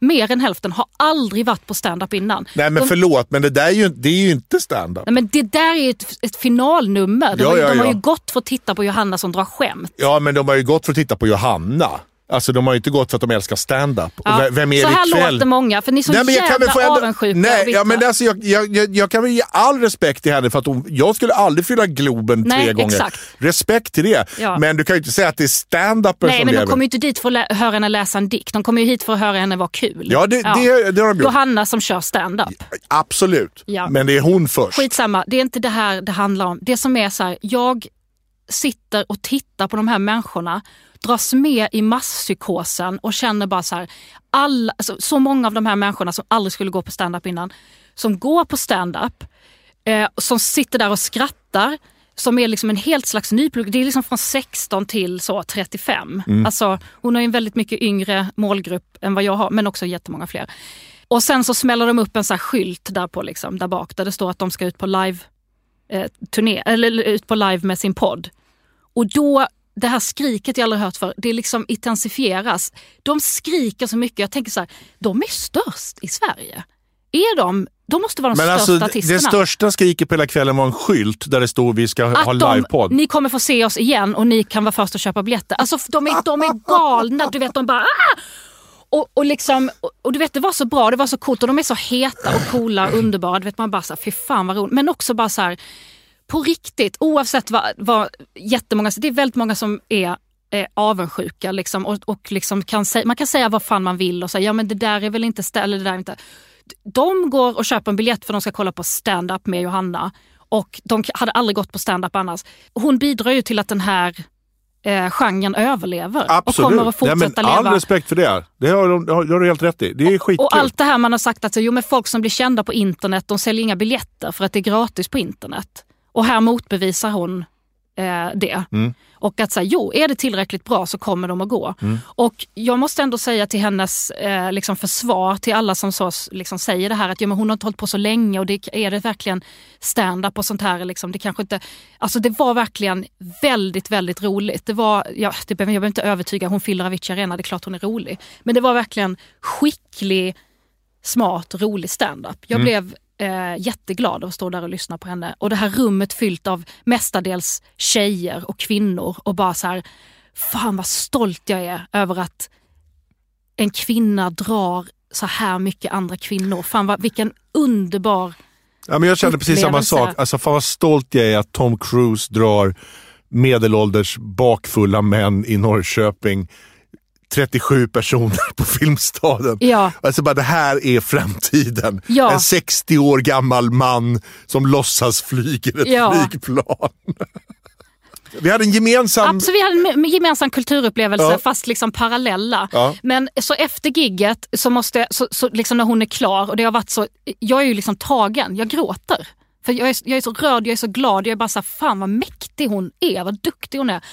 Speaker 1: mer än hälften har aldrig varit på stand-up innan.
Speaker 2: Nej men
Speaker 1: de,
Speaker 2: förlåt, men det där är ju, det är ju inte stand-up.
Speaker 1: nej, men det där är ju ett, ett finalnummer. De,
Speaker 2: Ja,
Speaker 1: har, ju-
Speaker 2: ja,
Speaker 1: de har
Speaker 2: ja.
Speaker 1: ju gått för att titta på Johanna som drar skämt.
Speaker 2: Ja, men de har ju gått för att titta på Johanna. Alltså de har ju inte gått för att de älskar stand-up.
Speaker 1: Ja,
Speaker 2: Vem är
Speaker 1: så här
Speaker 2: ikväll?
Speaker 1: låter många, för ni är så
Speaker 2: Nej, men jag
Speaker 1: jävla
Speaker 2: få ändå-
Speaker 1: avundsjuka.
Speaker 2: Nej, ja, men alltså, jag, jag, jag, jag kan väl ge all respekt till henne för att hon, jag skulle aldrig fylla Globen
Speaker 1: Nej,
Speaker 2: tre gånger.
Speaker 1: exakt.
Speaker 2: Respekt till det.
Speaker 1: Ja.
Speaker 2: Men du kan ju inte säga att det är stand-upen
Speaker 1: Nej,
Speaker 2: som
Speaker 1: men de kommer ju inte dit för att höra henne läsa en dikt. De kommer ju hit för att höra henne vara kul.
Speaker 2: Ja, det, Det, det har de gjort.
Speaker 1: Johanna som kör stand-up.
Speaker 2: Absolut.
Speaker 1: Ja.
Speaker 2: Men det är hon först.
Speaker 1: Skitsamma, det är inte det här det handlar om. Det som är så här, jag sitter och tittar på de här människorna, dras med i masspsykosen och känner bara så här, alla, alltså, så många av de här människorna som aldrig skulle gå på stand-up innan, som går på stand-up, eh, som sitter där och skrattar, som är liksom en helt slags ny publik. Det är liksom från 16 till så 35. Alltså, hon har ju en väldigt mycket yngre målgrupp än vad jag har, men också jättemånga fler. Och sen så smäller de upp en så skylt där, på liksom, där bak där det står att de ska ut på live eh, turné, eller ut på live med sin podd. Och då, det här skriket jag aldrig hört för, det liksom intensifieras. De skriker så mycket, jag tänker så här, de är störst i Sverige. Är de? De måste vara de
Speaker 2: Men
Speaker 1: största
Speaker 2: alltså,
Speaker 1: artisterna.
Speaker 2: det största skriket på hela kvällen var en skylt där det stod vi ska ha
Speaker 1: att de,
Speaker 2: livepodd.
Speaker 1: ni kommer få se oss igen och ni kan vara först att köpa biljetter. Alltså de är, de är galna, du vet de bara ah! och, och, liksom, och, och du vet det var så bra, det var så coolt och de är så heta och coola och underbara. Du vet man bara så här, fy fan vad roligt. Men också bara så här, på riktigt, oavsett vad, vad jättemånga, det är väldigt många som är eh, avundsjuka liksom, och, och liksom kan säga, man kan säga vad fan man vill och säga ja men det där är väl inte stä- eller det där är inte. De går och köper en biljett för de ska kolla på stand-up med Johanna och de hade aldrig gått på stand-up annars. Hon bidrar ju till att den här eh, genren överlever
Speaker 2: Absolut.
Speaker 1: och kommer att fortsätta
Speaker 2: men all
Speaker 1: leva.
Speaker 2: respekt för det. Det har, de- har, har du helt rätt i. Det är skitkul.
Speaker 1: Och allt det här man har sagt att jo, men folk som blir kända på internet de säljer inga biljetter för att det är gratis på internet. Och här motbevisar hon eh, det.
Speaker 2: Mm.
Speaker 1: Och att säga, jo, är det tillräckligt bra så kommer de att gå.
Speaker 2: Mm.
Speaker 1: Och jag måste ändå säga till hennes eh, liksom försvar till alla som så, liksom säger det här att ja, men hon har inte hållit på så länge och det, är det verkligen stand-up och sånt här? Liksom, det kanske inte, alltså det var verkligen väldigt, väldigt roligt. Det var, ja, det behöver, jag behöver inte övertyga, hon fyller Avicii Arena, det är klart hon är rolig. Men det var verkligen skicklig, smart, rolig stand-up. Jag blev eh, jätteglad av att stå där och lyssna på henne. Och det här rummet fyllt av mestadels tjejer och kvinnor och bara så här, fan vad stolt jag är över att en kvinna drar så här mycket andra kvinnor. Fan vad, vilken underbar...
Speaker 2: Ja, men jag kände precis samma sak. Alltså, fan vad stolt jag är att Tom Cruise drar medelålders bakfulla män i Norrköping 37 personer på Filmstaden.
Speaker 1: Ja.
Speaker 2: Alltså bara det här är framtiden.
Speaker 1: Ja.
Speaker 2: En 60 år gammal man som låtsas flyger ett
Speaker 1: Ja.
Speaker 2: flygplan. <laughs> Vi hade en gemensam...
Speaker 1: Absolut, vi hade en me- gemensam kulturupplevelse
Speaker 2: Ja.
Speaker 1: fast liksom parallella.
Speaker 2: Ja.
Speaker 1: Men så efter gigget, så måste, så, så liksom när hon är klar och det har varit så, jag är ju liksom tagen, jag gråter. För jag är, jag är så rörd, jag är så glad, jag är bara så här, fan vad mäktig hon är, vad duktig hon är.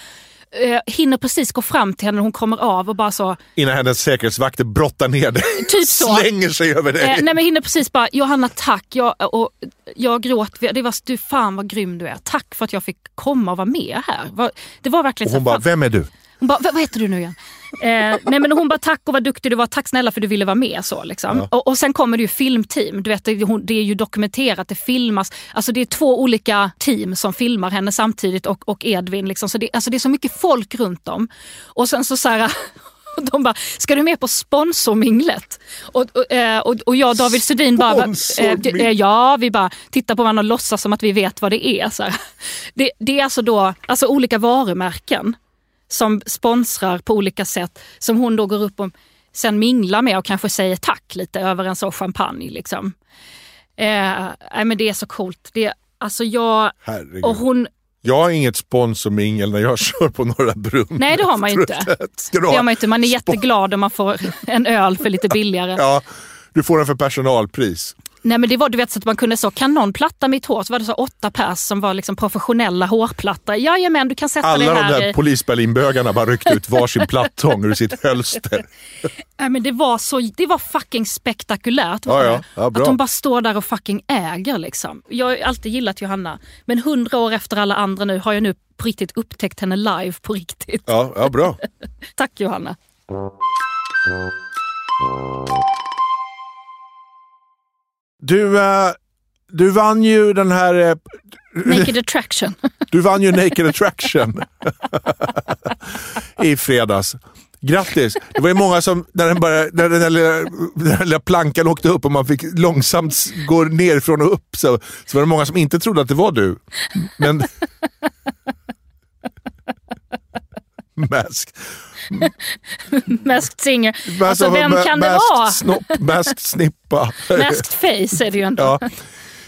Speaker 1: Eh, hinner precis gå fram till henne när hon kommer av och bara så,
Speaker 2: Innan hennes säkerhetsvakter brottar ner dig.
Speaker 1: Typ så.
Speaker 2: Slänger sig över dig.
Speaker 1: Eh, nej men hinner precis bara, Johanna tack, jag, och, jag gråt, det var, du fan vad grym du är. Tack för att jag fick komma och vara med här. Det var verkligen
Speaker 2: och hon bara, vem är du?
Speaker 1: hon bara, "Va- vad heter du nu igen? Eh, nej men hon bara, tack och vad duktig du var, tack snälla för du ville vara med. Så, liksom. och, och sen kommer det ju filmteam, du vet, det, det är ju dokumenterat, det filmas. Alltså det är två olika team som filmar henne samtidigt och, och Edvin. Liksom. Så det, alltså det är så mycket folk runt om. Och sen så, så här, <laughs> de bara, ska du med på sponsorminglet? Och, och, eh, och, och jag och David Sundin bara, eh, ja vi bara tittar på varandra och låtsas som att vi vet vad det är. Så. Det, det är alltså då alltså olika varumärken som sponsrar på olika sätt som hon då går upp och sen minglar med och kanske säger tack lite över en sån champagne. Liksom. Eh, nej, men det är så coolt. Det, alltså jag,
Speaker 2: Herregud.
Speaker 1: och hon,
Speaker 2: Jag har inget sponsormingel när jag <laughs> kör på Norra Brunn.
Speaker 1: nej det har man ju inte. Det
Speaker 2: ha?
Speaker 1: har man, inte. man är jätteglad om man får en öl för lite <laughs> billigare.
Speaker 2: Ja, du får den för personalpris.
Speaker 1: Nej men det var du vet så att man kunde så, kan någon platta mitt hår? Så var det så åtta pers som var liksom professionella hårplattare. Jajamän, du kan sätta
Speaker 2: Alla de
Speaker 1: här.
Speaker 2: där
Speaker 1: i-
Speaker 2: polis-Berlin-bögarna bara ryckte ut varsin <laughs> plattång ur sitt hölster.
Speaker 1: Nej, men det, var så, det var fucking spektakulärt. Var
Speaker 2: Ja, ja. Ja,
Speaker 1: att de bara står där och fucking äger. Liksom. Jag har alltid gillat Johanna. Men hundra år efter alla andra nu har jag nu på riktigt upptäckt henne live på riktigt.
Speaker 2: Ja, ja bra. <laughs>
Speaker 1: Tack Johanna.
Speaker 2: Du, eh, du vann ju den här... Eh,
Speaker 1: Naked attraction. <laughs>
Speaker 2: du vann ju Naked Attraction i fredags. Grattis! Det var ju många som, när den, bara, när den, där lilla, den där lilla plankan åkte upp och man fick långsamt gå nerifrån och upp så, så var det många som inte trodde att det var du. Men... <laughs> Mask. <laughs>
Speaker 1: Masked singer. Alltså vem kan det
Speaker 2: masked
Speaker 1: vara?
Speaker 2: Snopp, <laughs> masked snippa.
Speaker 1: Masked face är det ju inte.
Speaker 2: Ja.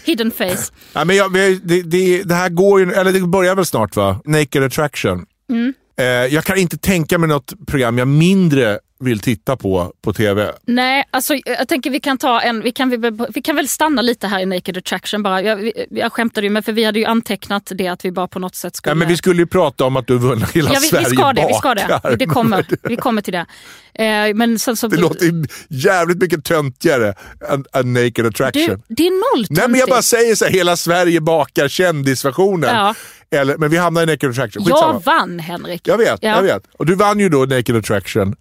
Speaker 1: Hidden face.
Speaker 2: Ja, men jag, det, det, det här går ju, eller det börjar väl snart va? Naked attraction.
Speaker 1: Mm.
Speaker 2: Eh, jag kan inte tänka mig något program jag mindre vill titta på på tv.
Speaker 1: Nej, alltså jag tänker vi kan ta en, vi kan, vi, vi kan väl stanna lite här i Naked attraction bara. Jag, jag skämtade ju med för vi hade ju antecknat det att vi bara på något sätt skulle...
Speaker 2: Ja, men vi skulle ju prata om att du vunnit hela
Speaker 1: Ja, vi,
Speaker 2: Sverige
Speaker 1: vi ska det, vi ska det. Det kommer, <laughs> vi kommer till det. Eh, men sen så...
Speaker 2: Det låter ju jävligt mycket töntigare än, än Naked attraction.
Speaker 1: du, det är noll
Speaker 2: Nej men jag bara
Speaker 1: töntigt.
Speaker 2: säger så här, hela Sverige bakar kändisversionen.
Speaker 1: Ja.
Speaker 2: Eller, men vi hamnar i Naked attraction.
Speaker 1: Jag
Speaker 2: Skitsamma.
Speaker 1: vann Henrik.
Speaker 2: Jag vet,
Speaker 1: Ja.
Speaker 2: jag vet. Och du vann ju då Naked attraction.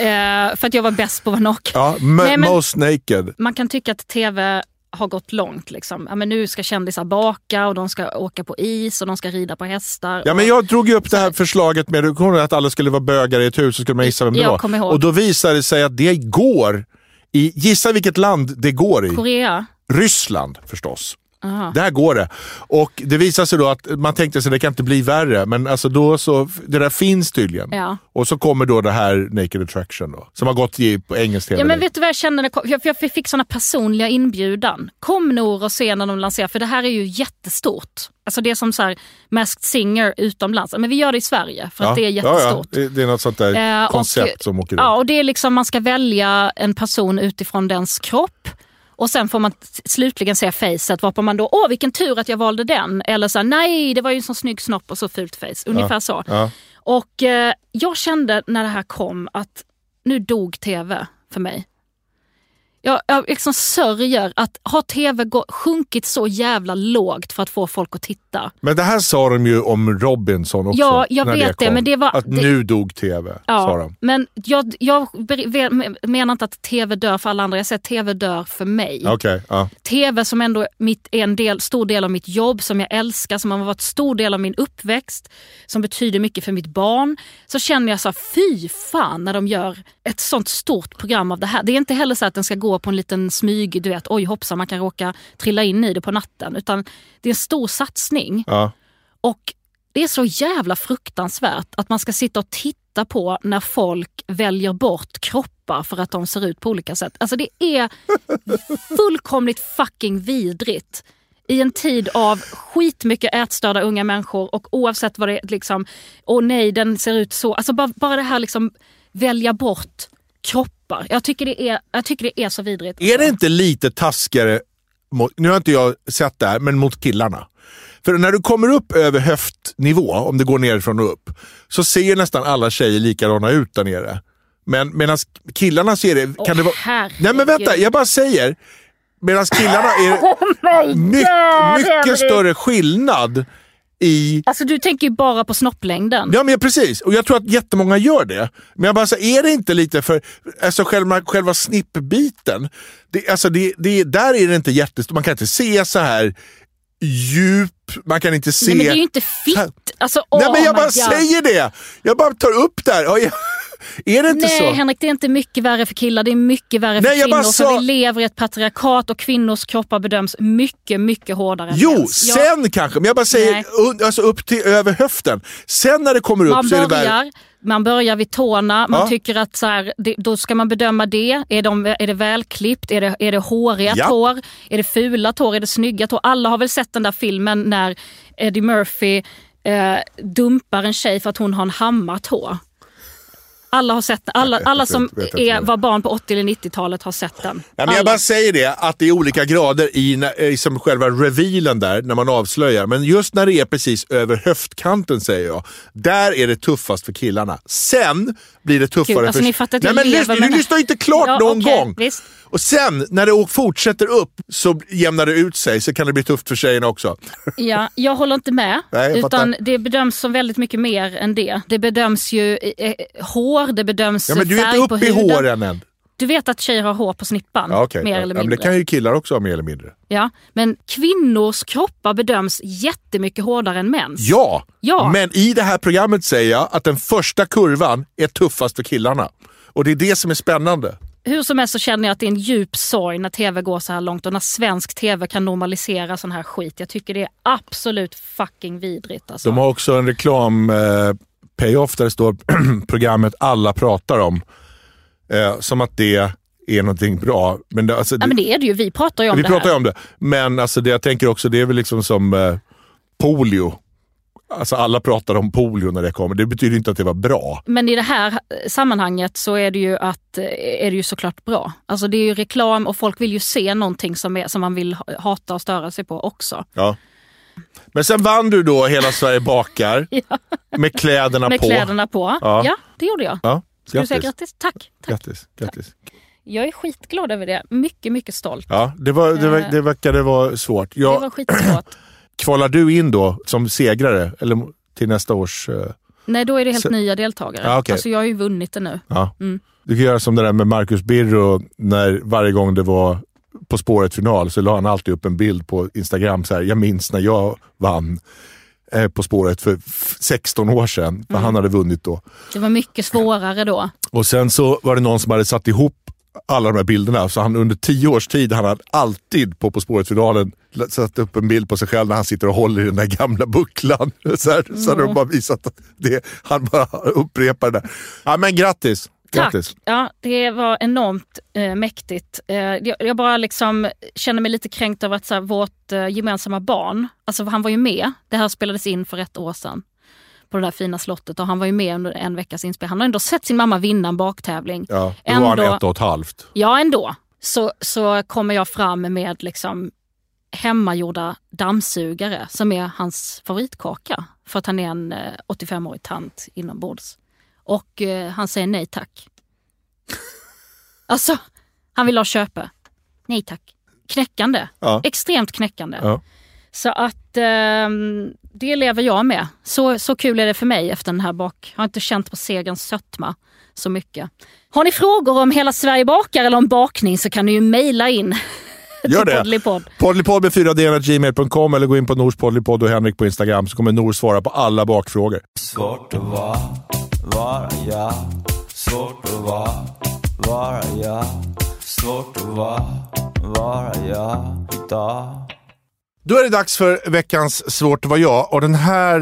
Speaker 1: Eh, för att jag var bäst på att vara naken.
Speaker 2: Ja,
Speaker 1: Nej, men-
Speaker 2: Most naked.
Speaker 1: Man kan tycka att tv har gått långt. Liksom. Ja, men nu ska kändisar baka och de ska åka på is och de ska rida på hästar.
Speaker 2: Ja,
Speaker 1: och...
Speaker 2: men jag drog ju upp det här förslaget med att alla skulle vara bögar i ett hus så skulle man gissa vem det
Speaker 1: Jag
Speaker 2: var. Och då visade det sig att det går i, gissa vilket land det går i.
Speaker 1: Korea?
Speaker 2: Ryssland förstås.
Speaker 1: Aha.
Speaker 2: Där går det. Och det visade sig då att man tänkte sig det kan inte bli värre, men alltså då så, det där finns tydligen.
Speaker 1: Ja.
Speaker 2: Och så kommer då det här Naked Attraction då, som har gått i, på engelsk tv.
Speaker 1: Ja, men vet du vad jag kände? Jag, jag fick såna personliga inbjudan. Kom Nor och se när de lanserar, för det här är ju jättestort. Alltså det är som så här Masked Singer utomlands. Men vi gör det i Sverige för att det är
Speaker 2: Ja, ja.
Speaker 1: jättestort.
Speaker 2: Det, det är något sånt där
Speaker 1: Eh,
Speaker 2: koncept
Speaker 1: och-
Speaker 2: som åker runt.
Speaker 1: Ja, och det är liksom man ska välja en person utifrån dens kropp. Och sen får man slutligen se facet varpå man då, åh vilken tur att jag valde den. Eller så nej det var ju en sån snygg snopp och så fult face. Ungefär så.
Speaker 2: Ja.
Speaker 1: Och eh, jag kände när det här kom att nu dog tv för mig. Jag, jag liksom sörjer att har tv sjunkit så jävla lågt för att få folk att titta.
Speaker 2: Men det här sa de ju om Robinson också.
Speaker 1: Ja, jag vet det,
Speaker 2: kom.
Speaker 1: men det var-
Speaker 2: Att
Speaker 1: det-
Speaker 2: nu dog tv, sa de.
Speaker 1: men jag, jag menar inte att tv dör för alla andra. Jag säger att tv dör för mig.
Speaker 2: Okej, ja.
Speaker 1: Tv som ändå mitt, är en del, stor del av mitt jobb, som jag älskar, som har varit stor del av min uppväxt, som betyder mycket för mitt barn. Så känner jag så här, fy fan när de gör ett sånt stort program av det här. Det är inte heller så att den ska gå på en liten smyg, du vet, oj hoppsan man kan råka trilla in i det på natten. Utan det är en stor satsning.
Speaker 2: ja.
Speaker 1: Och det är så jävla fruktansvärt att man ska sitta och titta på när folk väljer bort kroppar för att de ser ut på olika sätt. Alltså det är fullkomligt fucking vidrigt. I en tid av skitmycket ätstörda unga människor och oavsett vad det är, liksom, åh nej den ser ut så. Alltså bara, bara det här liksom välja bort kroppar. Jag tycker det är, jag tycker det är så vidrigt.
Speaker 2: Är det inte lite taskigare, mot, nu har inte jag sett det här, men mot killarna? För när du kommer upp över höftnivå, om det går nerifrån och upp, så ser nästan alla tjejer likadana ut där nere. Men medan killarna ser det... Kan
Speaker 1: Åh,
Speaker 2: det vara...
Speaker 1: herregud.
Speaker 2: Nej men vänta, jag bara säger. Medan killarna är <laughs>
Speaker 1: my
Speaker 2: mycket, mycket större skillnad i...
Speaker 1: Alltså du tänker ju bara på snopplängden.
Speaker 2: Ja men precis, och jag tror att jättemånga gör det. Men jag bara säger, är det inte lite för, alltså själva, själva snippbiten, det, alltså det, det, där är det inte jättestort, man kan inte se så här djup, man kan inte se...
Speaker 1: Nej, men det är ju inte fitt. Alltså,
Speaker 2: Nej
Speaker 1: oh
Speaker 2: men jag
Speaker 1: my
Speaker 2: bara
Speaker 1: God.
Speaker 2: säger det! Jag bara tar upp där. Ja, jag- Är det inte
Speaker 1: Nej
Speaker 2: så?
Speaker 1: Henrik, det är inte mycket värre för killar, det är mycket värre för
Speaker 2: Nej, jag bara
Speaker 1: kvinnor.
Speaker 2: sa-
Speaker 1: För vi lever i ett patriarkat och kvinnors kroppar bedöms mycket, mycket hårdare
Speaker 2: Jo, sen kanske, men jag bara säger
Speaker 1: Nej.
Speaker 2: un, alltså upp till över höften. Sen när det kommer upp
Speaker 1: man
Speaker 2: så är det värre.
Speaker 1: börjar, man börjar vid tårna, man
Speaker 2: Ja.
Speaker 1: tycker att så här, det, då ska man bedöma det. Är, de, är det välklippt? Är det, är det håriga
Speaker 2: Ja.
Speaker 1: tår? Är det fula tår? Är det snygga tår? Alla har väl sett den där filmen när Eddie Murphy eh, dumpar en tjej för att hon har en hammartå. Alla, har sett, alla, alla som är, var barn på 80 eller 90-talet har sett den.
Speaker 2: Ja, men jag
Speaker 1: Alla.
Speaker 2: bara säger det, att det är olika grader i, i som själva revealen där, när man avslöjar. Men just när det är precis över höftkanten säger jag, där är det tuffast för killarna. Sen blir det tuffare
Speaker 1: Gud, alltså,
Speaker 2: för...
Speaker 1: ni fattar att
Speaker 2: Nej men lyssna, du lyssnar inte klart
Speaker 1: Ja,
Speaker 2: någon
Speaker 1: okej,
Speaker 2: gång.
Speaker 1: visst.
Speaker 2: Och sen, när det fortsätter upp, så jämnar det ut sig, så kan det bli tufft för tjejerna också.
Speaker 1: Ja, jag håller inte med.
Speaker 2: Nej,
Speaker 1: utan
Speaker 2: fattar.
Speaker 1: det bedöms som väldigt mycket mer än det. Det bedöms ju eh, eh, hår, det bedöms
Speaker 2: Ja, men du är inte uppe i
Speaker 1: huden.
Speaker 2: håren än.
Speaker 1: Du vet att tjejer har hår på snippan,
Speaker 2: Ja, okej.
Speaker 1: mer
Speaker 2: ja,
Speaker 1: eller
Speaker 2: men
Speaker 1: mindre.
Speaker 2: det kan ju killar också ha mer eller mindre.
Speaker 1: ja, men kvinnors kroppar bedöms jättemycket hårdare än mäns.
Speaker 2: Ja,
Speaker 1: Ja.
Speaker 2: men i det här programmet säger jag att den första kurvan är tuffast för killarna. Och det är det som är spännande.
Speaker 1: Hur som helst så känner jag att det är en djup sorg när tv går så här långt och när svensk tv kan normalisera sån här skit. Jag tycker det är absolut fucking vidrigt. Alltså.
Speaker 2: De har också en reklam eh, payoff där det står <clears throat> programmet alla pratar om. Eh, som att det är någonting bra. Men det, alltså,
Speaker 1: Ja, men det är det ju, vi pratar ju om
Speaker 2: vi
Speaker 1: det
Speaker 2: pratar
Speaker 1: här.
Speaker 2: ju om det. Men alltså, det jag tänker också, det är väl liksom som eh, polio. Alltså alla pratar om polio när det kommer. Det betyder inte att det var bra.
Speaker 1: Men i det här sammanhanget så är det ju att eh, är det ju såklart bra. Alltså det är ju reklam och folk vill ju se någonting som, är, som man vill ha- hata och störa sig på också.
Speaker 2: Ja. Men sen vann du då Hela Sverige bakar <laughs> med kläderna
Speaker 1: Med
Speaker 2: på.
Speaker 1: kläderna på.
Speaker 2: Ja.
Speaker 1: Ja, det gjorde jag.
Speaker 2: Ja,
Speaker 1: Ska du säga
Speaker 2: grattis.
Speaker 1: Tack. tack.
Speaker 2: Grattis. grattis.
Speaker 1: Jag är skitglad över det. Mycket, mycket stolt.
Speaker 2: Ja, det, var, det, var, det verkade vara svårt.
Speaker 1: Det
Speaker 2: Jag,
Speaker 1: var skitsvårt. <clears throat>
Speaker 2: Kvalar du in då som segrare eller till nästa års... eh,
Speaker 1: Nej, då är det helt
Speaker 2: Så-
Speaker 1: nya deltagare.
Speaker 2: Ja, okej.
Speaker 1: Alltså jag har ju vunnit det nu.
Speaker 2: Ja.
Speaker 1: Mm.
Speaker 2: Du kan göra som det där med Marcus Birro, när varje gång det var På spåret final så la han alltid upp en bild på Instagram. Så här, jag minns när jag vann eh, På spåret för f- 16 år sedan,
Speaker 1: Mm.
Speaker 2: för han hade vunnit då.
Speaker 1: Det var mycket svårare då.
Speaker 2: Och sen så var det någon som hade satt ihop alla de här bilderna, så han under tio års tid han hade alltid på På spåret-finalen satt upp en bild på sig själv när han sitter och håller i den där gamla bucklan. <laughs> Så, här, så hade de bara visat att det, han bara upprepar det där. Ja, men grattis!
Speaker 1: Tack.
Speaker 2: Grattis!
Speaker 1: Ja, det var enormt eh, mäktigt. Eh, jag, jag bara liksom känner mig lite kränkt över att så här, vårt eh, gemensamma barn, alltså han var ju med, det här spelades in för ett år sedan på det där fina slottet och han var ju med under en veckas inspelning. Han har ändå sett sin mamma vinna en baktävling.
Speaker 2: Ja, då var han
Speaker 1: Ändå-
Speaker 2: ett och ett halvt.
Speaker 1: Ja, ändå. Så, så kommer jag fram med liksom hemmagjorda dammsugare som är hans favoritkaka. För att han är en eh, 85-årig tant inombords. Och eh, han säger nej tack. alltså, han vill ha köpe. Nej tack. Knäckande.
Speaker 2: Ja.
Speaker 1: Extremt knäckande.
Speaker 2: Ja.
Speaker 1: Så att ehm, det lever jag med. Så, så kul är det för mig efter den här bak. Jag har inte känt på segerns sötma så mycket. Har ni frågor om Hela Sverige bakar eller om bakning så kan ni ju mejla in
Speaker 2: Gör det.
Speaker 1: Poddlypodd.
Speaker 2: Poddlypodd med 4d.gmail.com eller gå in på Nors poddlypodd och Henrik på Instagram så kommer Nor svara på alla bakfrågor.
Speaker 3: Svårt att vara, vara jag Svårt att vara, vara jag Svårt att vara, vara jag idag.
Speaker 2: Då är det dags för veckans Svårt att vara jag och den här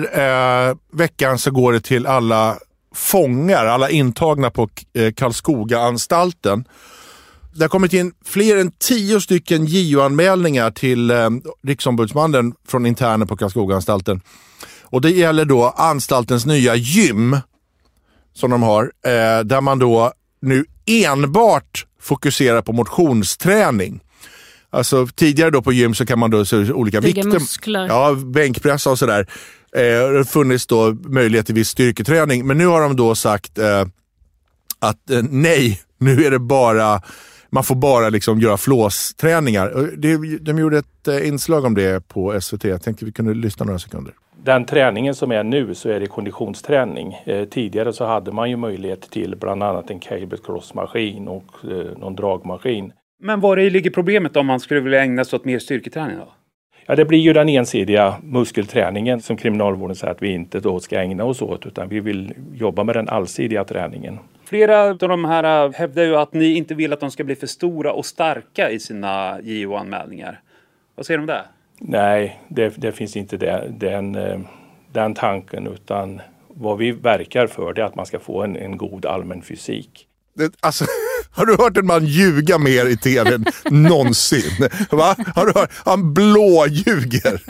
Speaker 2: eh, veckan så går det till alla fångar, alla intagna på eh, Karlskoga-anstalten. Det har kommit in fler än tio stycken JO-anmälningar till eh, Riksombudsmannen från interner på Karlskoga-anstalten. Och det gäller då anstaltens nya gym som de har, eh, där man då nu enbart fokuserar på motionsträning. Alltså tidigare då på gym så kan man då så olika
Speaker 1: Bygga
Speaker 2: vikter.
Speaker 1: muskler.
Speaker 2: Ja, bänkpressa och sådär. Eh, det har funnits då möjlighet till viss styrketräning. Men nu har de då sagt eh, att eh, nej, nu är det bara, man får bara liksom göra flåsträningar. De gjorde ett eh, inslag om det på SVT. Jag tänkte vi kunde lyssna några sekunder.
Speaker 4: Den träningen som är nu så är det konditionsträning. Eh, tidigare så hade man ju möjlighet till bland annat en cable cross-maskin och eh, någon dragmaskin.
Speaker 5: Men var i ligger problemet om man skulle vilja ägna sig åt mer styrketräning då?
Speaker 4: Ja, det blir ju den ensidiga muskelträningen som kriminalvården säger att vi inte då ska ägna oss åt utan vi vill jobba med den allsidiga träningen.
Speaker 5: Flera av de här äh, hävdar ju att ni inte vill att de ska bli för stora och starka i sina JO-anmälningar. Vad säger du om det?
Speaker 4: Nej, det, det finns inte det, den, eh, den tanken utan vad vi verkar för det är att man ska få en, en god allmän fysik.
Speaker 2: Det, alltså, <laughs> har du hört en man ljuga mer i tv än någonsin? Va? Har du hört? Han blåljuger.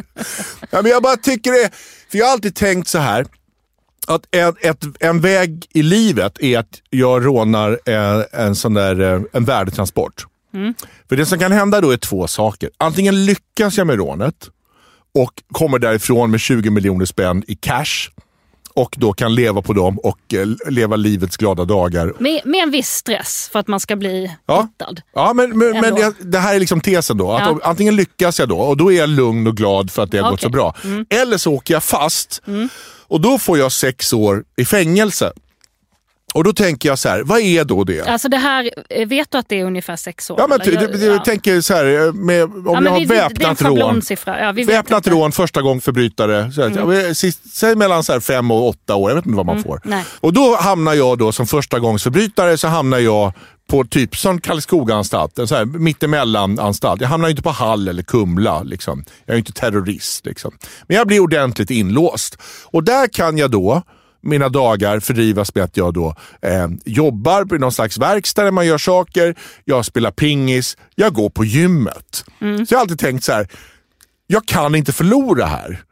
Speaker 2: Ja, men jag bara tycker det, för jag har alltid tänkt så här. att en, ett, en väg i livet är att jag rånar en, en sån där eh, en värdetransport. För det som kan hända då är två saker. Antingen lyckas jag med rånet och kommer därifrån med 20 miljoner spänn i cash och då kan leva på dem och eh, leva livets glada dagar.
Speaker 1: Med, med en viss stress för att man ska bli
Speaker 2: Ja.
Speaker 1: hittad.
Speaker 2: Ja, men, men, men jag, det här är liksom tesen då. Att
Speaker 1: Ja.
Speaker 2: antingen lyckas jag då och då är jag lugn och glad för att det har gått så
Speaker 1: Okej. Mm.
Speaker 2: bra. Eller så åker jag fast och då får jag sex år i fängelse. Och då tänker jag så här, vad är då det?
Speaker 1: Alltså det här, eh, vet du att det är ungefär sex år?
Speaker 2: Ja, men
Speaker 1: eller?
Speaker 2: det, jag tänker så här, med, om
Speaker 1: Ja,
Speaker 2: jag
Speaker 1: men
Speaker 2: har
Speaker 1: vi-
Speaker 2: väpnat rån.
Speaker 1: Ja, vi
Speaker 2: Väpnat.
Speaker 1: Mm.
Speaker 2: rån, första gång förbrytare. Så här, ja, sist, säg mellan så här fem och åtta år, jag vet inte vad man får.
Speaker 1: nej.
Speaker 2: Och då hamnar jag då som första gångs förbrytare så hamnar jag på typ som Karlskoga-anstalt, en så här mittemellan-anstalt. Jag hamnar ju inte på Hall eller Kumla. Liksom. Jag är ju inte terrorist. Liksom. Men jag blir ordentligt inlåst. Och där kan jag då mina dagar fördrivas med att jag då eh, jobbar på någon slags verkstad där man gör saker. Jag spelar pingis. Jag går på gymmet. Så jag har alltid tänkt så här, jag kan inte förlora här.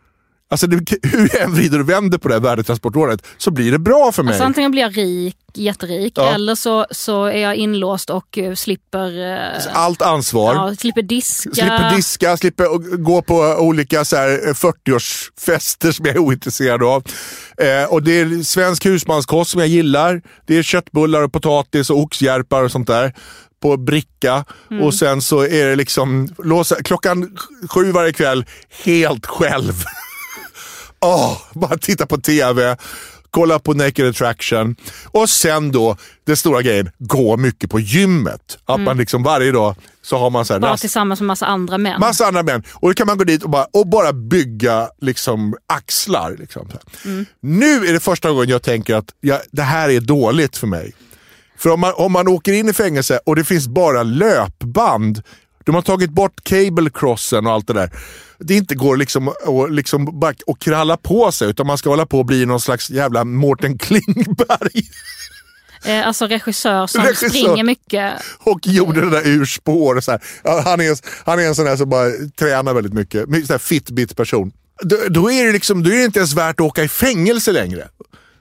Speaker 2: Alltså det, hur jag än vrider och vänder på det här värdetransportrådet så blir det bra för mig.
Speaker 1: Alltså antingen blir jag rik, jätterik,
Speaker 2: Ja.
Speaker 1: eller så, så är jag inlåst och eh, slipper, eh,
Speaker 2: Allt ansvar.
Speaker 1: ja, slipper diska.
Speaker 2: Slipper diska, slipper gå på olika så här, eh, 40-årsfester som jag är ointresserad av. Eh, och det är svensk husmanskost som jag gillar. Det är köttbullar och potatis och oxjärpar och sånt där på bricka. Och sen så är det liksom låsa, klockan sju varje kväll helt själv. <laughs> Åh, bara titta på TV, kolla på Naked Attraction och sen då, den stora grejen, gå mycket på gymmet. Att man liksom varje dag så har man så här
Speaker 1: Bara tillsammans med massa andra män.
Speaker 2: Massa andra män. Och då kan man gå dit och bara, och bara bygga liksom, axlar. Liksom. här. Nu är det första gången jag tänker att jag, det här är dåligt för mig. För om man, om man åker in i fängelse och det finns bara löpband, de har tagit bort cable crossen och allt det där. Det inte går liksom att liksom bara att kralla på sig utan man ska hålla på och bli någon slags jävla Mårten Klingberg.
Speaker 1: Eh, alltså regissör som
Speaker 2: Regissör.
Speaker 1: springer mycket.
Speaker 2: och gjorde det där ur spår. Och så här. Han, är, han är en sån där som bara tränar väldigt mycket. Sån här Fitbit-person. Då, då, är det liksom, då är det inte ens värt att åka i fängelse längre.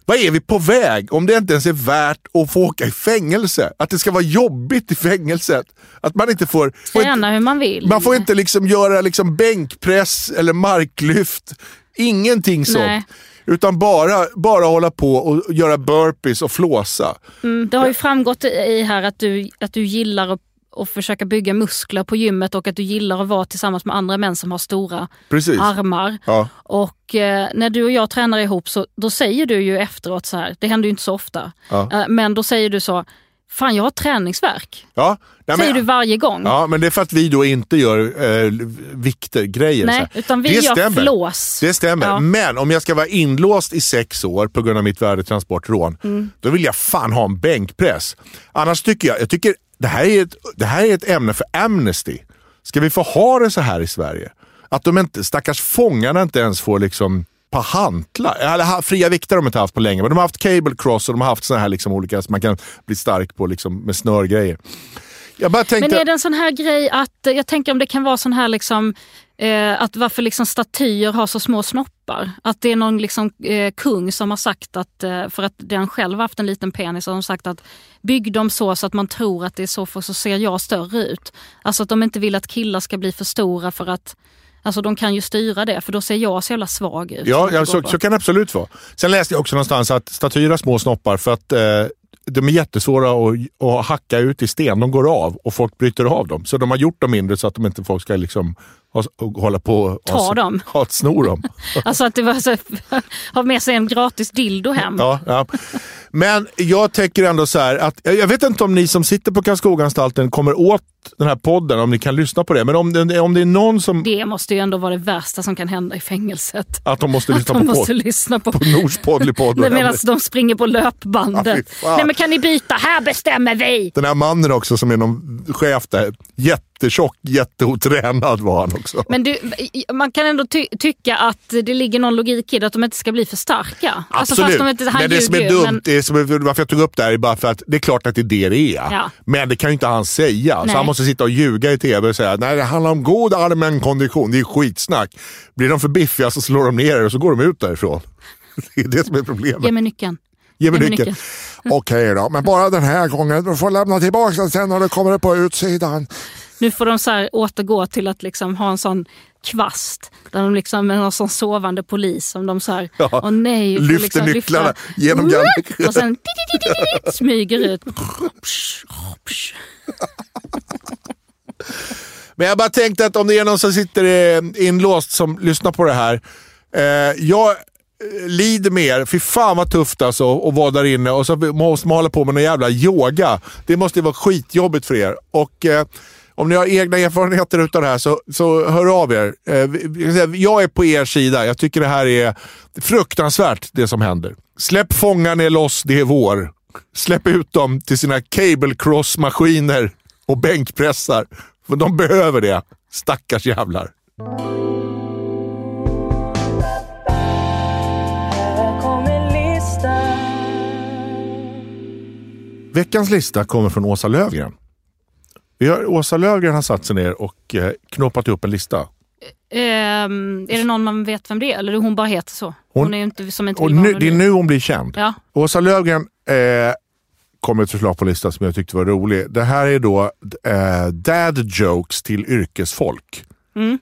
Speaker 2: Vad är vi på väg om det inte ens är värt att få åka i fängelse? Att det ska vara jobbigt i fängelset. Att man inte får... inte,
Speaker 1: Träna hur man vill.
Speaker 2: man får inte liksom göra liksom bänkpress eller marklyft. Ingenting sånt.
Speaker 1: Nej.
Speaker 2: Utan bara, bara hålla på och göra burpees och flåsa.
Speaker 1: Mm, det har ju framgått i här att du, att du gillar att, att försöka bygga muskler på gymmet och att du gillar att vara tillsammans med andra män som har stora
Speaker 2: Precis.
Speaker 1: armar.
Speaker 2: Ja.
Speaker 1: Och eh, när du och jag tränar ihop så då säger du ju efteråt så här, det händer ju inte så ofta,
Speaker 2: Ja.
Speaker 1: eh, men då säger du så, fan jag har träningsverk.
Speaker 2: Ja. Nej,
Speaker 1: säger
Speaker 2: men-
Speaker 1: du varje gång.
Speaker 2: Ja, men det är för att vi då inte gör eh, viktergrejer.
Speaker 1: Nej,
Speaker 2: så här.
Speaker 1: utan vi
Speaker 2: det
Speaker 1: gör
Speaker 2: stämmer.
Speaker 1: flås.
Speaker 2: Det stämmer.
Speaker 1: Ja.
Speaker 2: Men om jag ska vara inlåst i sex år på grund av mitt värdetransportrån,
Speaker 1: Mm.
Speaker 2: då vill jag fan ha en bänkpress. Annars tycker jag, jag tycker det här är ett, det här är ett ämne för Amnesty. Ska vi få ha det så här i Sverige? Att de inte, stackars fångarna inte ens får liksom på hantlar. Eller fria vikter har de inte haft på länge, men de har haft cable cross och de har haft såna här liksom olika som man kan bli stark på liksom med snörgrejer. Tänkte...
Speaker 1: Men är det en sån här grej att, eh, jag tänker om det kan vara sån här liksom, eh, att varför liksom statyer har så små snoppar. Att det är någon liksom, eh, kung som har sagt att, eh, för att den själv har haft en liten penis, har de sagt att bygg dem så så att man tror att det är så för så ser jag större ut. Alltså att de inte vill att killar ska bli för stora för att Alltså de kan ju styra det för då ser jag så jävla svag ut.
Speaker 2: Ja, ja så, så kan det absolut vara. Sen läste jag också någonstans att statyer har små snoppar för att eh, de är jättesvåra att, att hacka ut i sten. De går av och folk bryter av dem. Så de har gjort dem mindre så att de inte folk ska liksom hålla på och
Speaker 1: Ta <laughs>
Speaker 2: ha,
Speaker 1: dem.
Speaker 2: Ha, snor dem.
Speaker 1: Alltså att det var så, <laughs> ha med sig en gratis dildo hem.
Speaker 2: Ja, ja. Men jag tänker ändå så här att jag vet inte om ni som sitter på Karlskogaanstalten kommer åt den här podden, om ni kan lyssna på det. Men om det, om det är någon som...
Speaker 1: Det måste ju ändå vara det värsta som kan hända i fängelset.
Speaker 2: Att de måste lyssna
Speaker 1: de
Speaker 2: på,
Speaker 1: måste
Speaker 2: podd,
Speaker 1: lyssna på,
Speaker 2: på Nors poddlypodd.
Speaker 1: Medan de springer på löpbandet.
Speaker 2: Ja.
Speaker 1: Nej men kan ni byta? Här bestämmer vi!
Speaker 2: Den här mannen också som är någon chef där. Jättetjock, jätteotränad var han också.
Speaker 1: Men du, man kan ändå ty tycka att det ligger någon logik i det, att de inte ska bli för starka. Alltså,
Speaker 2: Absolut.
Speaker 1: fast de inte,
Speaker 2: men det som är dumt,
Speaker 1: men-
Speaker 2: det som, är- varför jag tog upp det här är bara för att det är klart att det är det det är.
Speaker 1: Ja.
Speaker 2: Men det kan ju inte han säga. Så
Speaker 1: Nej.
Speaker 2: han måste sitta och ljuga i tv och säga nej det handlar om god allmän kondition. Det är skitsnack. Blir de för biffiga så slår de ner er och så går de ut därifrån. <laughs> Det är det som är problemet.
Speaker 1: Ge mig nyckeln.
Speaker 2: Ge mig nyckeln. Okej då, men bara den här gången. Du får lämna tillbaka den sen när du kommer på utsidan.
Speaker 1: Nu får de så här återgå till att liksom ha en sån kvast. Där de liksom med någon sån sovande polis som de så här,
Speaker 2: Ja,
Speaker 1: åh nej.
Speaker 2: lyfter
Speaker 1: liksom
Speaker 2: nycklarna
Speaker 1: lyfta.
Speaker 2: genom galgen.
Speaker 1: Och sen smyger ut.
Speaker 2: Men jag bara tänkte att om det är någon som sitter eh, inlåst som lyssnar på det här. Eh, jag eh, lider med er. Fy fan vad tufft alltså att vara där inne och så måste man hålla på med någon jävla yoga. Det måste ju vara skitjobbigt för er. Och eh, om ni har egna erfarenheter utav det här så, så hör av er. Eh, jag är på er sida. Jag tycker det här är fruktansvärt det som händer. Släpp fångarna loss, det är vår. Släpp ut dem till sina cable cross-maskiner och bänkpressar. För de behöver det. Stackars jävlar. Veckans lista kommer från Åsa Lövgren. Vi har, Åsa Lövgren har satt sig ner och eh, knoppat upp en lista.
Speaker 1: Ehm, är det någon man vet vem det är? Eller hon bara heter så? Hon,
Speaker 2: Hon-
Speaker 1: är inte som inte
Speaker 2: Och nu, det är nu hon blir känd.
Speaker 1: Ja.
Speaker 2: Åsa Lövgren eh, kom ett förslag på listan som jag tyckte var rolig. Det här är då eh, dad jokes till yrkesfolk.
Speaker 1: Mm.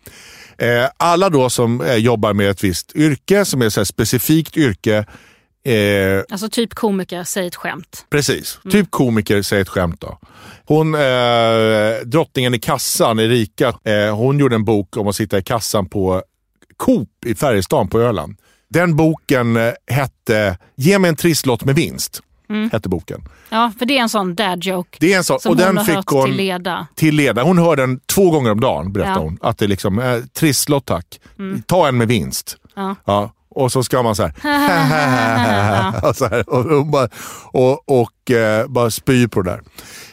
Speaker 2: Eh, alla då som eh, jobbar med ett visst yrke, som är så specifikt yrke. Eh,
Speaker 1: Alltså typ komiker, säg ett skämt.
Speaker 2: Precis. Typ komiker säger ett skämt då. Hon, eh, drottningen i kassan, Erika, eh, hon gjorde en bok om att sitta i kassan på Coop i Färjestaden på Öland. Den boken eh, hette Ge mig en trisslott med vinst. Hette boken.
Speaker 1: Ja, för det är en sån dad joke
Speaker 2: Det är en sån,
Speaker 1: som
Speaker 2: och
Speaker 1: hon
Speaker 2: den
Speaker 1: har
Speaker 2: fick
Speaker 1: hört
Speaker 2: hon
Speaker 1: till leda.
Speaker 2: till leda. Hon hör den två gånger om dagen, berättar
Speaker 1: Ja.
Speaker 2: hon. Att det är liksom, eh, trisslott tack. Ta en med vinst.
Speaker 1: Ja.
Speaker 2: Ja, och så ska man så här. <laughs> <laughs> och, så här och, och, bara, och, och eh, bara spy på det där.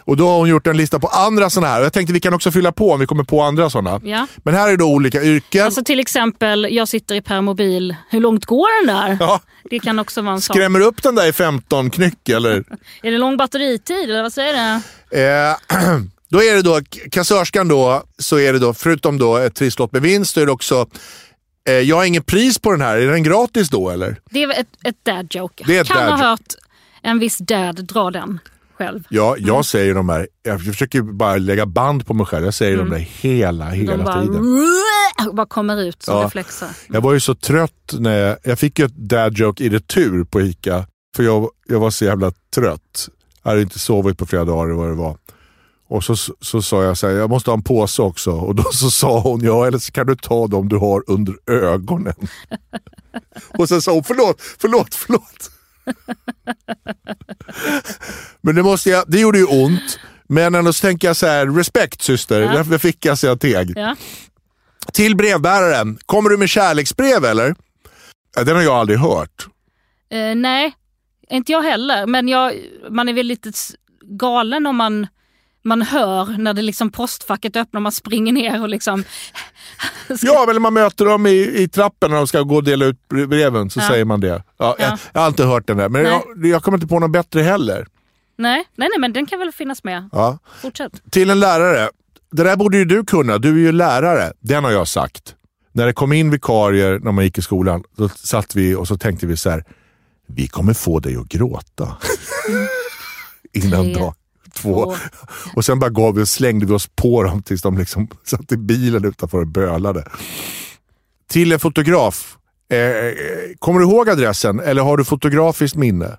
Speaker 2: Och då har hon gjort en lista på andra sådana här. Jag tänkte vi kan också fylla på om vi kommer på andra sådana.
Speaker 1: Ja.
Speaker 2: Men här är då olika yrken.
Speaker 1: Alltså till exempel, jag sitter i permobil. Hur långt går den där?
Speaker 2: ja,
Speaker 1: Det kan också vara en sån.
Speaker 2: skrämmer upp den där i 15 knyck eller? <laughs>
Speaker 1: Är det lång batteritid eller vad säger det?
Speaker 2: Eh, <clears throat> då är det då, kassörskan då, så är det då, förutom då ett trisslott med vinst, så är det också, eh, jag har ingen pris på den här, är den gratis då eller?
Speaker 1: Det är ett, ett dad joke.
Speaker 2: Det är ett
Speaker 1: kan
Speaker 2: dad
Speaker 1: ha hört en viss dad dra den själv.
Speaker 2: Ja, jag säger de här, jag försöker bara lägga band på mig själv, jag säger de där hela, hela
Speaker 1: De bara,
Speaker 2: tiden.
Speaker 1: bara kommer ut som
Speaker 2: Ja.
Speaker 1: reflexer.
Speaker 2: Jag var ju så trött när jag, jag fick ju ett dad joke i retur på ICA. För jag, jag var så jävla trött. Jag hade inte sovit på flera dagar vad det var. Och så, så, så sa jag så här, jag måste ha en påse också. Och då så sa hon, ja eller så kan du ta dem du har under ögonen. <laughs> och sen sa hon, förlåt, förlåt, förlåt. <laughs> Men det, måste jag, det gjorde ju ont. Men ändå så tänker jag så här, respekt syster,
Speaker 1: Ja.
Speaker 2: därför fick jag så jag teg.
Speaker 1: Ja.
Speaker 2: Till brevbäraren. Kommer du med kärleksbrev eller? Den har jag aldrig hört.
Speaker 1: Eh, nej, inte jag heller. Men jag, man är väl lite galen om man, man hör när det liksom postfacket öppnar man springer ner och liksom... <laughs>
Speaker 2: Ja, när man möter dem i, i trappen när de ska gå och dela ut breven så
Speaker 1: Ja.
Speaker 2: säger man det. Ja,
Speaker 1: Ja.
Speaker 2: Jag, jag har inte hört den där, men jag, jag kommer inte på något bättre heller.
Speaker 1: Nej, nej, nej, men den kan väl finnas med.
Speaker 2: Ja.
Speaker 1: Fortsätt.
Speaker 2: Till en lärare. Det där borde ju du kunna, du är ju lärare. Den har jag sagt. När det kom in vikarier när man gick i skolan, då satt vi och så tänkte vi så här. Vi kommer få dig att gråta. <laughs> Innan
Speaker 1: Tre,
Speaker 2: dag två.
Speaker 1: två.
Speaker 2: Och sen bara gav vi och slängde vi oss på dem tills de liksom <laughs> satt i bilen utanför och bölade. Till en fotograf. Eh, eh, kommer du ihåg adressen eller har du fotografiskt minne?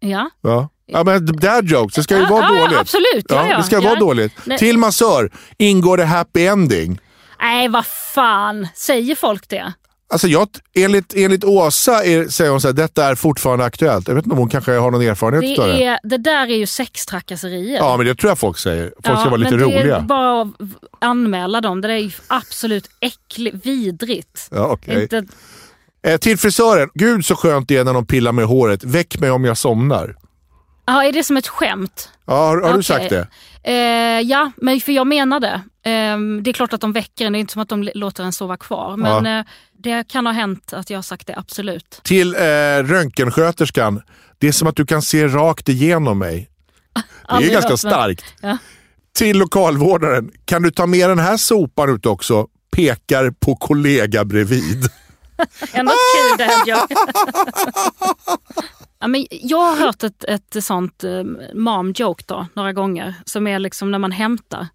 Speaker 1: Ja,
Speaker 2: Ja. Ja men dad jokes, det ska ju
Speaker 1: Ja,
Speaker 2: vara
Speaker 1: ja,
Speaker 2: dåligt.
Speaker 1: absolut. Ja,
Speaker 2: det ska vara dåligt.
Speaker 1: Nej.
Speaker 2: Till massör, ingår det happy ending?
Speaker 1: nej vad fan, säger folk det?
Speaker 2: Alltså jag, enligt, enligt Åsa är, säger hon så här, detta är fortfarande aktuellt. Jag vet inte om hon kanske har någon erfarenhet av
Speaker 1: Det,
Speaker 2: det.
Speaker 1: är, det där är ju sextrakasserier.
Speaker 2: Ja men det tror jag folk säger. Folk ska
Speaker 1: Ja,
Speaker 2: vara lite
Speaker 1: men det
Speaker 2: roliga.
Speaker 1: är bara att anmäla dem. Det där är ju absolut äckligt, vidrigt.
Speaker 2: Ja, okej.
Speaker 1: Inte,
Speaker 2: Eh, till frisören, gud så skönt det är när de pillar med håret. Väck mig om jag somnar.
Speaker 1: ja, är det som ett skämt?
Speaker 2: Ja, har, har du
Speaker 1: Okej.
Speaker 2: sagt det?
Speaker 1: Eh, ja, men för jag menar det. Eh, det är klart att de väcker en, det är inte som att de låter en sova kvar. Men eh, det kan ha hänt att jag har sagt det, absolut.
Speaker 2: Till eh, röntgensköterskan, det är som att du kan se rakt igenom mig. <laughs> Det är ju ganska starkt.
Speaker 1: Ja.
Speaker 2: Till lokalvårdaren, kan du ta med den här sopan ut också? Pekar på kollega bredvid. <laughs>
Speaker 1: Ändå kul dad <laughs> joke. Ja, men jag har hört ett, ett sånt eh, mom joke då, några gånger. Som är liksom när man hämtar.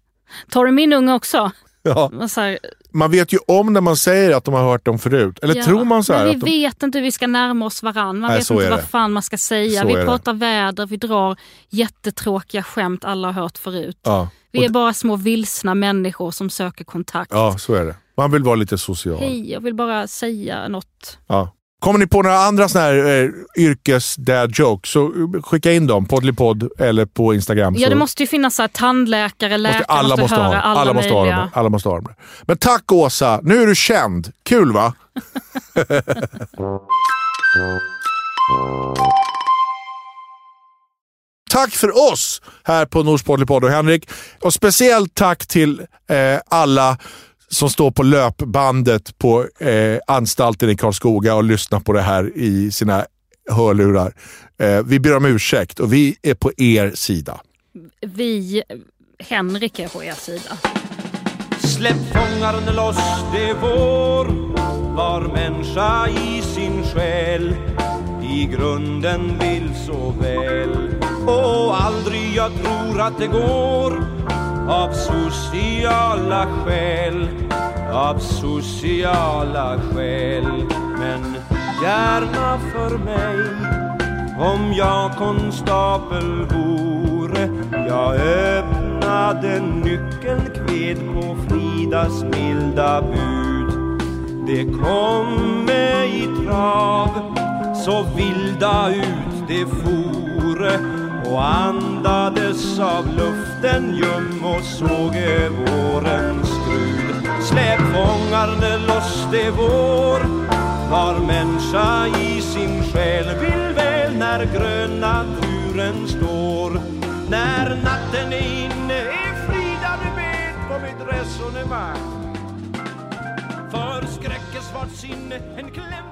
Speaker 1: Tar du min unge också?
Speaker 2: Ja.
Speaker 1: Här,
Speaker 2: Man vet ju om när man säger att de har hört dem förut. Eller
Speaker 1: ja,
Speaker 2: tror man så här?
Speaker 1: Vi
Speaker 2: att de...
Speaker 1: vet inte hur vi ska närma oss varandra. Man
Speaker 2: Nej,
Speaker 1: vet inte vad
Speaker 2: det.
Speaker 1: fan man ska säga.
Speaker 2: Så
Speaker 1: vi
Speaker 2: det.
Speaker 1: pratar väder, vi drar jättetråkiga skämt alla har hört förut.
Speaker 2: Ja.
Speaker 1: Vi är bara små vilsna människor som söker kontakt.
Speaker 2: ja, så är det. Man vill vara lite social.
Speaker 1: Hej, jag vill bara säga något.
Speaker 2: Ja. Kommer ni på några andra såna här eh, yrkes-dad jokes så skicka in dem. Poddlypodd eller på Instagram.
Speaker 1: Ja, det måste ju finnas så här, tandläkare, läkare,
Speaker 2: måste, alla, måste
Speaker 1: höra
Speaker 2: ha,
Speaker 1: alla,
Speaker 2: alla, måste ha dem. alla måste ha dem. Men tack Åsa, nu är du känd. Kul va? <laughs> Tack för oss här på Nordspottlipodd och Henrik. Och speciellt tack till eh, alla som står på löpbandet på eh, anstalten i Karlskoga och lyssnar på det här i sina hörlurar. Eh, vi ber om ursäkt och vi är på er sida.
Speaker 1: Vi, Henrik är på er sida.
Speaker 3: Släpp fångaren loss, det är vår Var människa i sin själ I grunden vill så väl Och aldrig jag tror att det går av sociala skäl Av sociala skäl. Men gärna för mig om jag konstapel vore. Jag öppnade nyckeln kved på Fridas milda bud. Det kom mig i trav Så vilda ut det fore och andades av luften ljum och såg vårens skrud Släpp fångarne loss, det är vår var människa i sin själ vill väl när gröna naturen står. När natten är inne är Frida med på mitt resonemang. För skräckens vart sinne en kläm